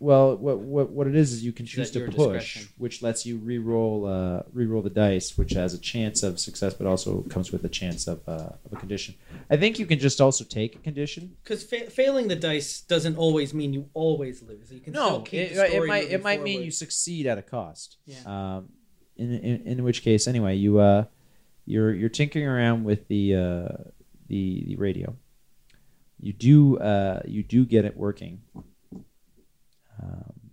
Well, what what what it is is you can choose to push, discretion? which lets you re-roll uh, re-roll the dice, which has a chance of success, but also comes with a chance of uh, of a condition. I think you can just also take a condition. Because fa- failing the dice doesn't always mean you always lose. You can still No, keep it, the it might it might mean you succeed at a cost. Yeah. Um, in, in in which case, anyway, you uh, you're you're tinkering around with the uh, the the radio. You do uh, you do get it working. Um,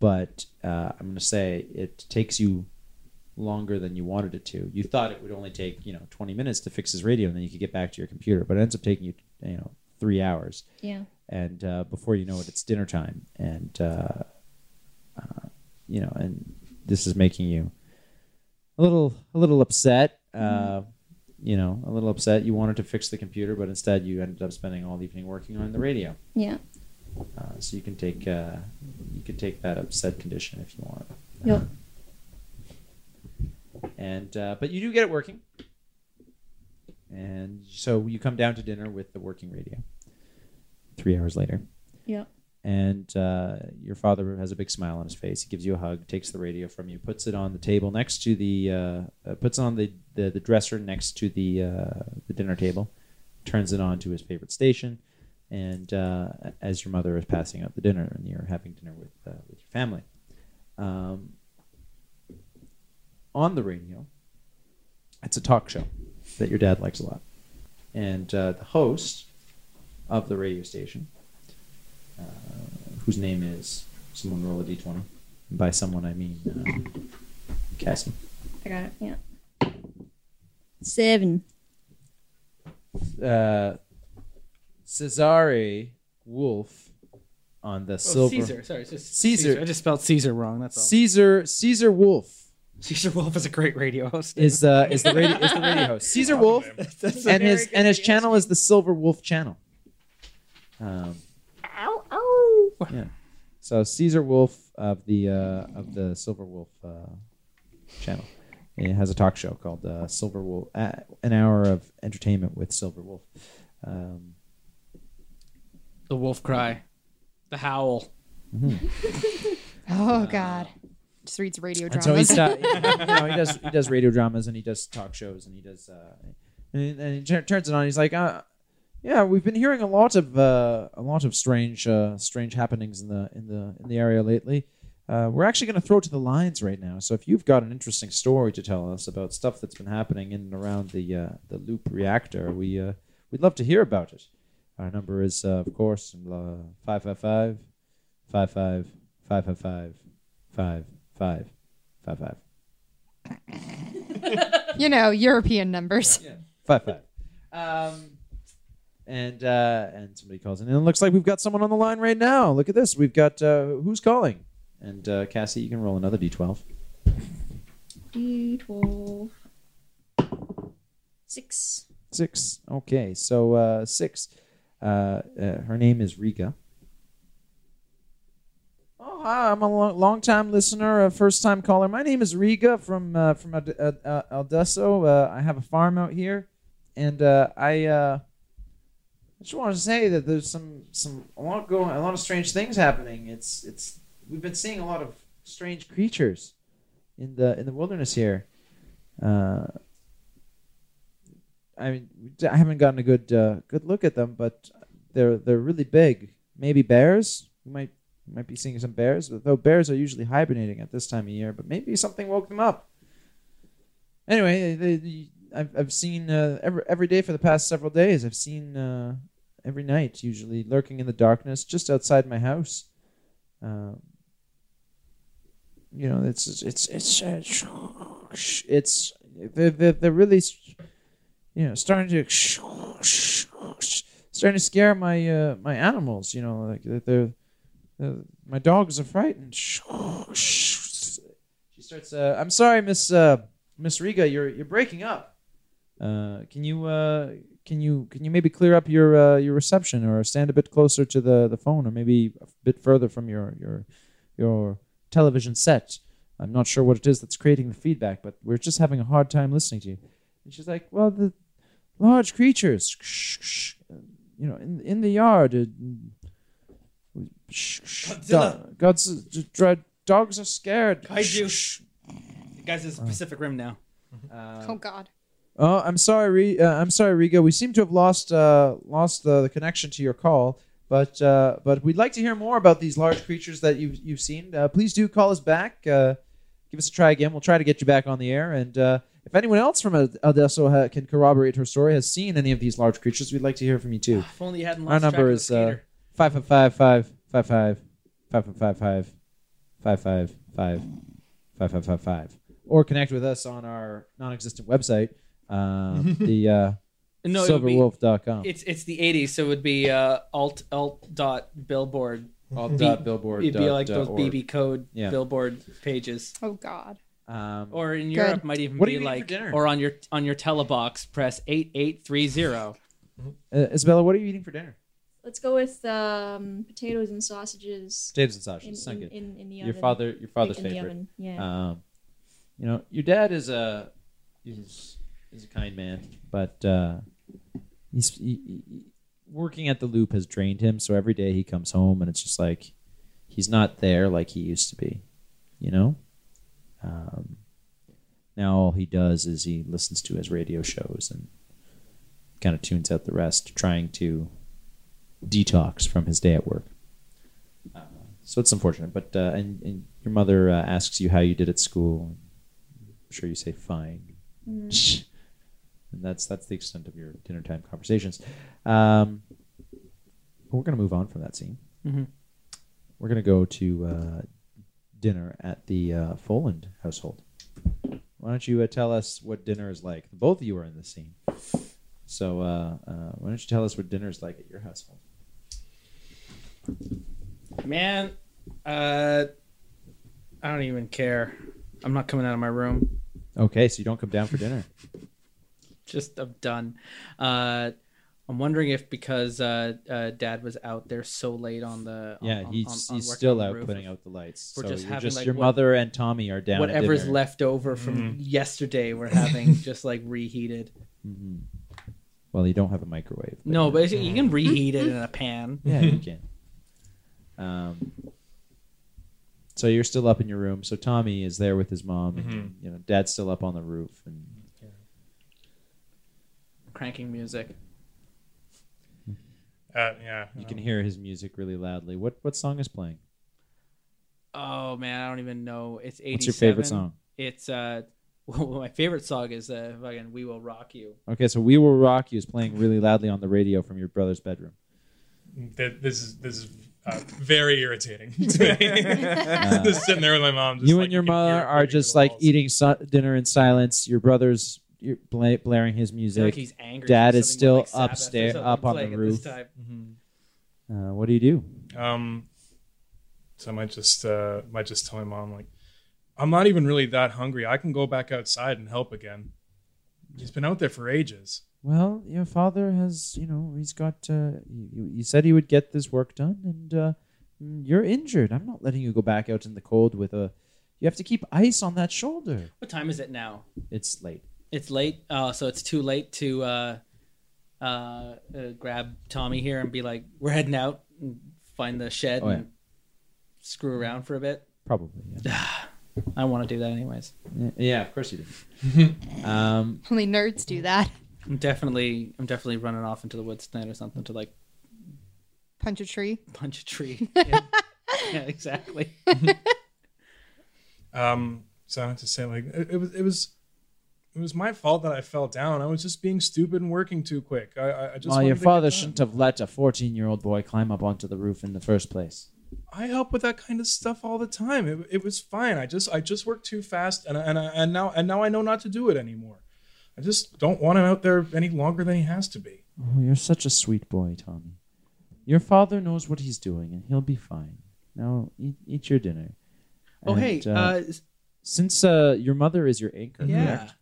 but uh, I'm going to say it takes you longer than you wanted it to. You thought it would only take you know 20 minutes to fix his radio, and then you could get back to your computer. But it ends up taking you you know three hours yeah. and uh, before you know it, it's dinner time, and uh, uh, you know, and this is making you a little a little upset. Uh, you know, a little upset. You wanted to fix the computer, but instead you ended up spending all the evening working on the radio. Yeah. Uh, so you can take uh, you can take that upset condition if you want. Yep. And uh, but you do get it working, and so you come down to dinner with the working radio. Three hours later. Yeah. And uh, your father has a big smile on his face. He gives you a hug, takes the radio from you, puts it on the table next to the, uh, uh, puts it on the, the, the dresser next to the uh, the dinner table, turns it on to his favorite station, and uh, as your mother is passing out the dinner and you're having dinner with uh, with your family, um, on the radio, it's a talk show that your dad likes a lot, and uh, the host of the radio station uh, whose name is someone roll a d20. And by someone, I mean uh, Cassie. I got it. Yeah. Seven. Uh, Cesare Wolf on the Oh, silver. Caesar. Sorry, it's just Caesar. I just spelled Caesar wrong. That's all. Caesar Caesar Wolf Caesar Wolf is a great radio host. is the is the radio is the radio *laughs* host. Caesar Wolf and his and his channel is the Silver Wolf channel. Um, Ow, ow. yeah. So Caesar Wolf of the uh, of the Silver Wolf uh, channel. It has a talk show called uh, Silver Wolf, uh, an hour of entertainment with Silver Wolf. Um, the wolf cry, the howl. *laughs* Oh God. Just reads radio and so dramas. he's *laughs* uh, you know, he does he does radio dramas and he does talk shows and he does uh, and, and he tur- turns it on. He's like, uh, Yeah, we've been hearing a lot of uh, a lot of strange uh, strange happenings in the in the in the area lately. Uh, we're actually going to throw to the lines right now. So if you've got an interesting story to tell us about stuff that's been happening in and around the uh, the loop reactor, we uh, we'd love to hear about it. Our number is, uh, of course, 555 55 555 five, five, five. You know, European numbers. Yeah. 55. Um, and uh, and somebody calls in. And it looks like we've got someone on the line right now. Look at this. We've got uh, who's calling? And uh, Cassie, you can roll another d12. D12. Six. Six. Okay, so uh, six. Uh, uh, her name is Riga. Oh, hi! I'm a long, long-time listener, a first-time caller. My name is Riga from uh, from Adelsö. Uh, I have a farm out here, and uh, I uh, just wanted to say that there's some some a lot going, a lot of strange things happening. It's it's we've been seeing a lot of strange creatures in the in the wilderness here. Uh, I mean, I haven't gotten a good uh, good look at them, but they're they're really big. Maybe bears. We might might be seeing some bears, though bears are usually hibernating at this time of year. But maybe something woke them up. Anyway, they, they, I've I've seen uh, every every day for the past several days. I've seen uh, every night, usually lurking in the darkness just outside my house. Um, you know, it's it's it's it's, it's they're, they're, they're really you know starting to starting to scare my uh, my animals. You know, like they're, they're, my dogs are frightened. She starts. Uh, I'm sorry, Miss uh, Miss Riga, you're you're breaking up. Uh, can you uh, can you can you maybe clear up your uh, your reception or stand a bit closer to the, the phone or maybe a bit further from your your your television set? I'm not sure what it is that's creating the feedback, but we're just having a hard time listening to you. And she's like, "Well, the large creatures, you know, in in the yard. Uh, Godzilla. God's dread. Dogs are scared. Kaiju. The guy's in the Pacific Rim now. Uh, *laughs* Oh God. Oh, I'm sorry, Re- uh, I'm sorry, Riga. We seem to have lost uh, lost the, the connection to your call, but uh, but we'd like to hear more about these large creatures that you've you've seen. Uh, please do call us back. Uh, give us a try again. We'll try to get you back on the air. And uh, if anyone else from Ad- Adelsö ha- can corroborate her story, has seen any of these large creatures, we'd like to hear from you too. If only you hadn't Our lost number track of the is uh, skater. five five five five five five five five five five five five five five five five five, or connect with us on our non-existent website, um, the uh, no, it would be, silverwolf.com. it's it's the '80s, so it would be uh, alt alt dot billboard. All B- dot billboard. It'd be like dot those org. BB code Yeah. billboard pages. Oh God. Um, Or in Good. Europe, might even What are be you eating for like, dinner? or on your on your telebox, press eight eight three zero. uh, Isabella, what are you eating for dinner? Let's go with um, potatoes and sausages Potatoes and in, sausages. Sound in, good. in, in the Your father, your father's Baked in the favorite. oven. Yeah. Um, you know, your dad is a he's, he's a kind man, but uh, he's he, he- working at the loop has drained him. So every day he comes home and it's just like he's not there like he used to be. You know. Um, now all he does is he listens to his radio shows and kind of tunes out the rest, trying to detox from his day at work. Uh, so it's unfortunate, but uh, and, and your mother uh, asks you how you did at school. I'm sure you say fine, Mm. and that's that's the extent of your dinner time conversations. Um, but we're gonna move on from that scene. Mhm. We're gonna go to uh, dinner at the uh, Foland household. Why don't you uh, tell us what dinner is like? Both of you are in the scene, so uh, uh, why don't you tell us what dinner is like at your household? Man, uh, I don't even care. I'm not coming out of my room. Okay, so you don't come down for dinner. *laughs* Just I'm done. I'm wondering if because uh, uh, Dad was out there so late on the Yeah, he's on- on he's still out roof, putting out the lights. We're so just you're having, just like, your what- mother and Tommy are down. whatever's dinner. left over from yesterday. We're having *laughs* just like reheated. Mhm. Well, you don't have a microwave. No, but you can reheat it in a pan. *laughs* yeah, you can. Um, so you're still up in your room. So Tommy is there with his mom, and you know, Dad's still up on the roof, and Cranking music. Uh, yeah. You can hear his music really loudly. What what song is playing? Oh man, I don't even know. It's 87. What's your favorite song? It's uh *laughs* well, my favorite song is uh fucking We Will Rock You. Okay, so "We Will Rock You" is playing really loudly on the radio from your brother's bedroom. th- this is this is uh, very irritating to me. *laughs* *laughs* just sitting there with my mom. Just you like, and your can hear mother it are just through the like walls. eating su- dinner in silence. Your brother's you're bla- blaring his music. like he's angry. Dad is still like upstairs- up on the playing at this roof. time. uh, what do you do? Um, so I might just uh, might just tell my mom like, I'm not even really that hungry. I can go back outside and help again. He's been out there for ages. Well, your father has, you know, he's got. Uh, you, you said he would get this work done, and uh, mm, you're injured. I'm not letting you go back out in the cold with a. You have to keep ice on that shoulder. What time is it now? It's late. It's late. Oh, so it's too late to uh, uh, uh, grab Tommy here and be like, "We're heading out and find the shed Oh, yeah. and screw around for a bit." Probably. Yeah, *sighs* I want to do that anyways. Yeah, yeah of course you do. *laughs* um, Only nerds do that. I'm definitely, I'm definitely running off into the woods tonight or something to like Punch a tree. punch a tree. *laughs* yeah, yeah, exactly. *laughs* Um, so I have to say like it, it was it was it was my fault that I fell down. I was just being stupid and working too quick. I, I, I just well, your father shouldn't have let a 14 year old boy climb up onto the roof in the first place. I help with that kind of stuff all the time. It, it was fine. I just I just worked too fast, and and I, and now and now I know not to do it anymore. I just don't want him out there any longer than he has to be. Oh, you're such a sweet boy, Tommy. Your father knows what he's doing, and he'll be fine. Now, eat, eat your dinner. Oh, And, hey, uh, uh, since uh, your mother is your anchor, yeah. correct?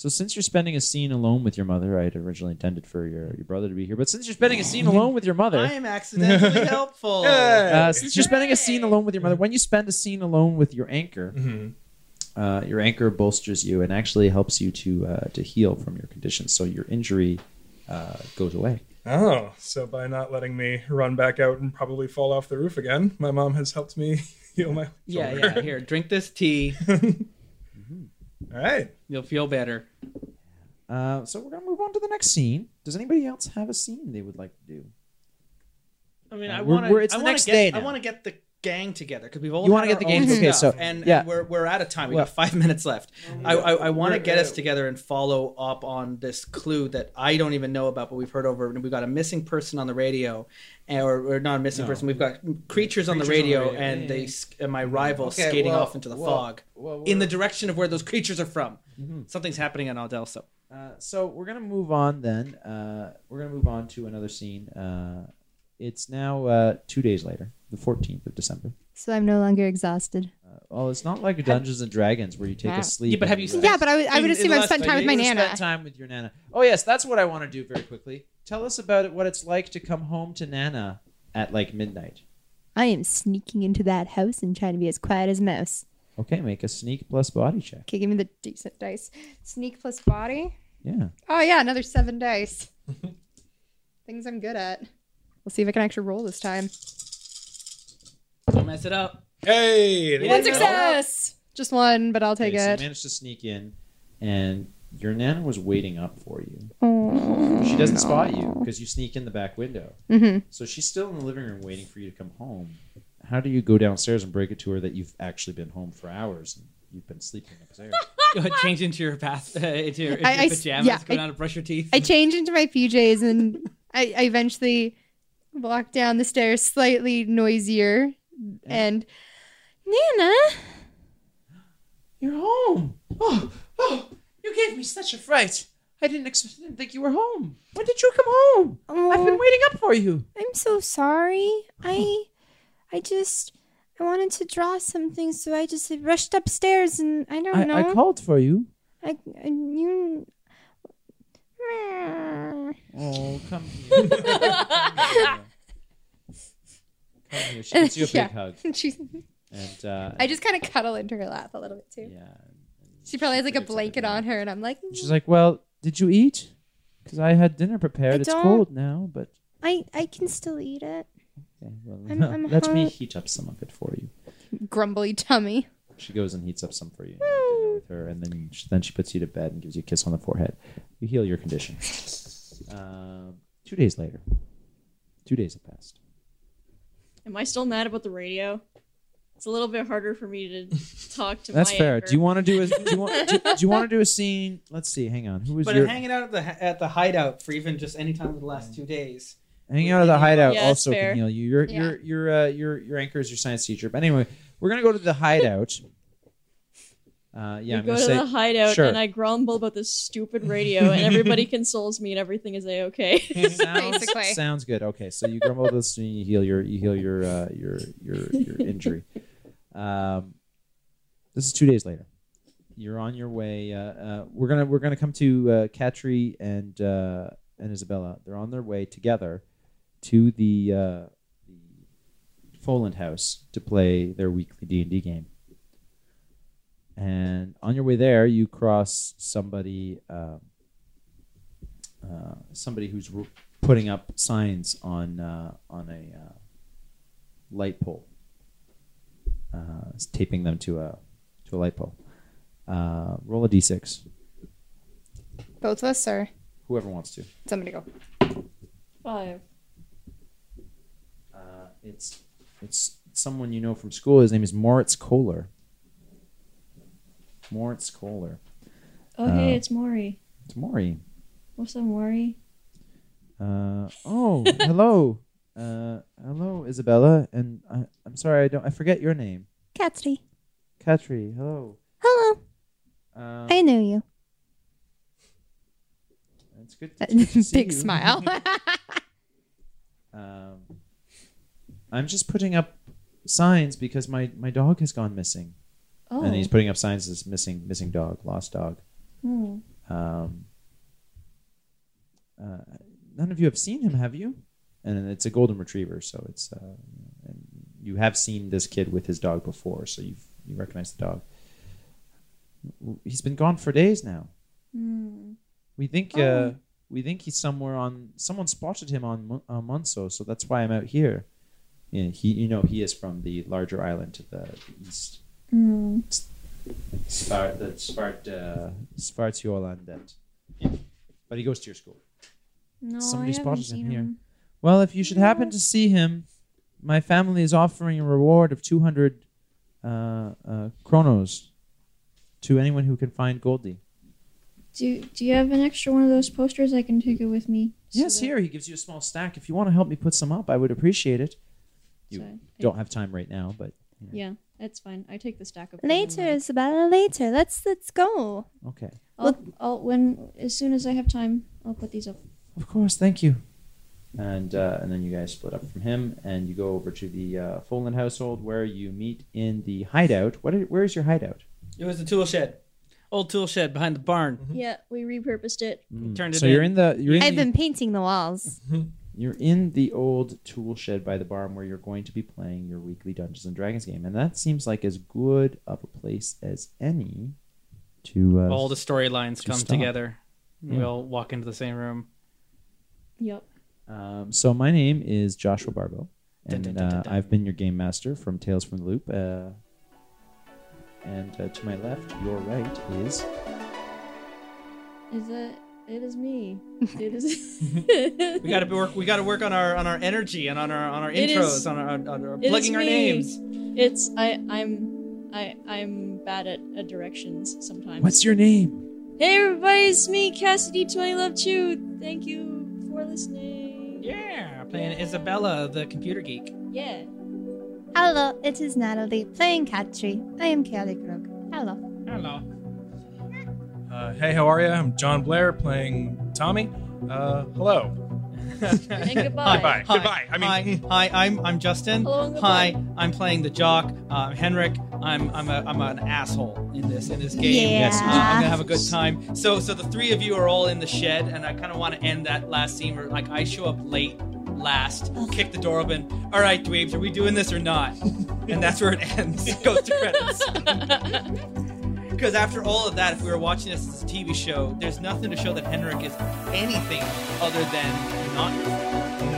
So since you're spending a scene alone with your mother, I had originally intended for your, your brother to be here, but since you're spending a scene *laughs* alone with your mother, I am accidentally *laughs* helpful. uh, since you're spending a scene alone with your mother, when you spend a scene alone with your anchor, Mm-hmm. uh, your anchor bolsters you and actually helps you to uh, to heal from your condition, so your injury uh, goes away. Oh, so by not letting me run back out and probably fall off the roof again, my mom has helped me *laughs* heal my. Yeah, yeah. Here, drink this tea. All right. You'll feel better. Uh, so we're gonna move on to the next scene. Does anybody else have a scene they would like to do? I mean, Uh, I want to. it's I the next to day get. I want to get the gang together because we've all. You want wanna get the gang- okay, so, and, yeah. and we're we're out of time. We Well- got five *laughs* minutes left. I I, I want to get us together and follow up on this clue that I don't even know about, but we've heard over. We've got a missing person on the radio, or, or not a missing No. person. We've got creatures on the Creatures on the radio, radio, and yeah, they yeah. and my rival Okay, skating well, off into the well, fog well, in the direction of where those creatures are from. Mhm. Something's happening in Adelsö. Uh, so we're gonna move on then. Uh, we're gonna move on to another scene. Uh, it's now uh, two days later, the 14th of December. So I'm no longer exhausted. Uh, well, it's not like Dungeons and Dragons where you take Yeah. a sleep. Yeah, but have you rest. Yeah, but I would, I would assume I've spent time with my nana. spent time with your nana. Oh yes, that's what I want to do very quickly. Tell us about it. What it's like to come home to nana at like midnight. I am sneaking into that house and trying to be as quiet as a mouse. Okay, make a sneak plus body check. Okay, give me the decent dice. Sneak plus body. Yeah. Oh yeah, another seven dice. *laughs* Things I'm good at. We'll see if I can actually roll this time. Don't mess it up. Hey. there One you go. success. Just one, but I'll take Okay, so you it. managed to sneak in, and your nana was waiting up for you. Oh, She doesn't spot you because you sneak in the back window. hmm So she's still in the living room waiting for you to come home. How do you go downstairs and break it to her that you've actually been home for hours and you've been sleeping upstairs? *laughs* Go ahead, change into your bath, uh, into your, into I- your I s- pajamas. yeah, go I- down to brush your teeth. I change into my PJs and I, I eventually walk down the stairs slightly noisier and Nana, You're home. Oh, oh, you gave me such a fright. I didn't, ex- didn't think you were home. When did you come home? I've been oh, waiting up for you. I'm so sorry. I I just I wanted to draw something, so I just rushed upstairs and I don't I, know. I called for you. I, I you. Oh, come here. *laughs* come here. Come. She *laughs* gives you a big Yeah. hug. *laughs* She's, And uh, I just kind of cuddle into her lap a little bit too. yeah. She probably has like a blanket on her, and I'm like, She's like, "Well, did you eat? Because I had dinner prepared. I it's don't- cold now, but I I can still eat it. okay, well, I'm- *laughs* I'm let me hung- heat up some of it for you." Grumbly tummy. She goes and heats up some for you and you have dinner with her, and then she, then she puts you to bed and gives you a kiss on the forehead. You heal your condition. Um two days later, Two days have passed. Am I still mad about the radio? It's a little bit harder for me to *laughs* talk to That's my fair. anchor. Do you want to do a do you want do, *laughs* do you want to do a scene? Let's see. Hang on. Who was But your hanging out at the at the hideout for even just any time in the last two days. hanging out of the hideout Yeah, also can heal you. Your Yeah. your your uh, your your anchor is your science teacher. But anyway, we're gonna go to the hideout. Uh, yeah, we I'm go gonna say the hideout sure. and I grumble about this stupid radio, and everybody *laughs* consoles me, and everything is a okay. *laughs* sounds, Basically. sounds good. Okay, so you grumble this and you heal your you heal your uh, your your your injury. Um, this is two days later. You're on your way. Uh, uh, we're gonna we're gonna come to uh, Katri and uh, and Isabella. They're on their way together to the uh, the Foland House to play their weekly D and D game. And on your way there, you cross somebody. Um, uh, somebody who's r- putting up signs on uh, on a uh, light pole, uh, taping them to a to a light pole. Uh, roll a d6. Both of us, or Whoever wants to. somebody go. Five. Uh, it's it's someone you know from school. His name is Moritz Kohler. Moritz Kohler. Oh, hey, Uh, it's Maury. It's Maury. What's up, Maury? Uh, *laughs* oh, hello. Uh, hello, Isabella. And I, I'm sorry, I don't. I forget your name. Katri. Katri. Hello. Hello. Um, I know you. It's good. To, it's good to see Big you. smile. *laughs* *laughs* um, I'm just putting up signs because my, my dog has gone missing, Oh. and he's putting up signs as missing missing dog, lost dog. Hmm. Um, uh, none of you have seen him, have you? And it's a golden retriever, so it's uh, and you have seen this kid with his dog before, so you you recognize the dog. He's been gone for days now. Hmm. We think uh, Oh. we think he's somewhere on. Someone spotted him on Mun- uh, Munsö, so that's why I'm out here. Yeah, he you know he is from the larger island to the east. Hmm. Spart the Spart uh, Svartsjölandet. Yeah. But he goes to your school. No, Somebody I haven't spotted him seen here. him. Well, if you should happen to see him, my family is offering a reward of 200 uh, uh, chronos to anyone who can find Goldie. Do Do you have an extra one of those posters? I can take it with me. so yes, that- here. He gives you a small stack. If you want to help me put some up, I would appreciate it. You so I- don't have time right now, but Yeah, it's fine. I take the stack of later, Isabella. Later. Let's let's go. okay. I'll, I'll when as soon as I have time, I'll put these up. Of course, thank you. And uh, and then you guys split up from him, and you go over to the uh, Folan household, where you meet in the hideout. What? Are, where is your hideout? It was the tool shed, old tool shed behind the barn. Yeah, we repurposed it. Turned it so you're in. in the you're in I've the, been painting the walls. You're in the old tool shed by the barn where you're going to be playing your weekly Dungeons and Dragons game, and that seems like as good of a place as any to uh, All the storylines to come stop. together. We Yeah. all walk into the same room. Yep. Um, so my name is Joshua Barbo, Dun, and dun, dun, dun, uh. I've been your game master from Tales from the Loop. Uh, and uh, to my left, your right is Is it? It is me. *laughs* It is. We got to work. We got to work on our on our energy and on our on our It intros, is- on our, on our it is plugging our names. It's I. I'm. I. I'm bad at, at directions sometimes. what's your name? Hey everybody, it's me, Cassidy Twenty Love Chew. Thank you for listening. Yeah, playing Isabella, the computer geek. Yeah. Hello, it is Natalie playing Katri. I am Kelly Krug. Hello. Hello. Uh, hey, how are you? I'm John Blair playing Tommy. Uh, hello. *laughs* And goodbye. Goodbye. Hi. Goodbye. I mean- hi, hi. I'm I'm Justin. Hello and goodbye. Hi, I'm playing the jock. Uh, Henrik. I'm I'm a I'm an asshole in this in this game. Yeah. Yes, Uh, I'm gonna have a good time. So so the three of you are all in the shed, and I kind of want to end that last scene where like I show up late, last, kick the door open. All right, dweebs, are we doing this or not? *laughs* and that's where it ends. It *laughs* goes to credits. Because after all of that, if we were watching this as a TV show, there's nothing to show that Henrik is anything other than not.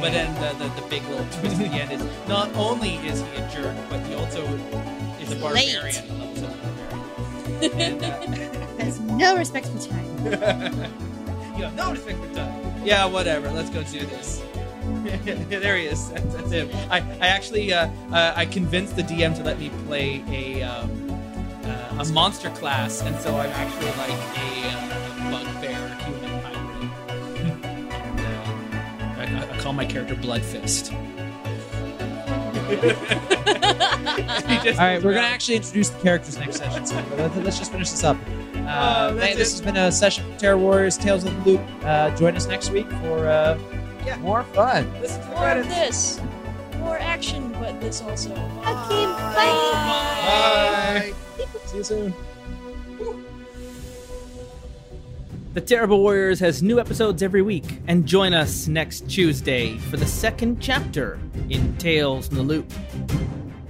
But then the, the, the big little twist at the end is not only is he a jerk, but he also is a barbarian. Levels of barbarian. And, uh, *laughs* Has no respect for time. *laughs* you have no respect for time. Yeah, whatever. Let's go do this. *laughs* there he is. That's, that's him. I, I actually uh, uh, I convinced the DM to let me play a um, uh, a monster class, and so I'm actually like a, uh, a bugbear human hybrid. *laughs* and, uh, I, I- I call my character Blood Fist. *laughs* All right, we're gonna actually introduce the characters next session. So let's, let's just finish this up. Uh, Oh, hey, this has been a session from Terror Warriors Tales of the Loop. Uh, join us next week for uh, Yeah. more fun. Listen to the More of this. More action, but this also. Okay, bye. Bye. See you soon. The Terrible Warriors has new episodes every week, and join us next Tuesday for the second chapter in Tales in the Loop.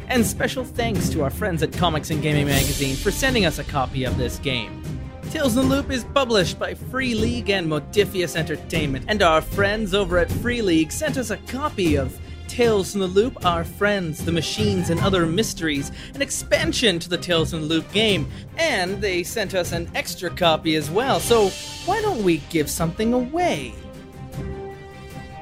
And special thanks to our friends at Comics and Gaming Magazine for sending us a copy of this game. Tales in the Loop is published by Free League and Modiphius Entertainment, and our friends over at Free League sent us a copy of Tales in the Loop, Our Friends, the Machines, and Other Mysteries, an expansion to the Tales in the Loop game. And they sent us an extra copy as well, so why don't we give something away?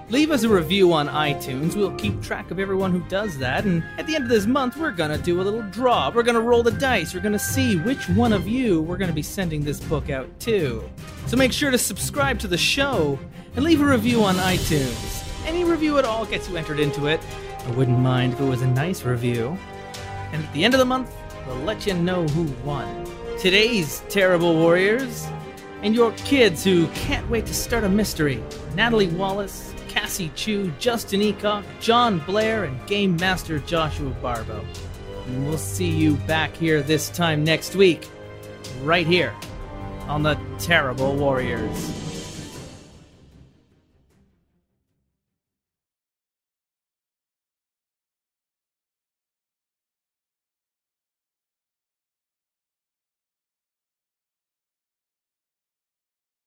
Leave us a review on iTunes. We'll keep track of everyone who does that. And at the end of this month, we're going to do a little draw. We're going to roll the dice. We're going to see which one of you we're going to be sending this book out to. So make sure to subscribe to the show and leave a review on iTunes. Any review at all gets you entered into it. I wouldn't mind if it was a nice review. And at the end of the month, we'll let you know who won. Today's Terrible Warriors and your kids who can't wait to start a mystery Natalie Wallace, Cassie Chu, Justin Eacock, John Blair, and Game Master Joshua Barbo. And we'll see you back here this time next week, right here on the Terrible Warriors.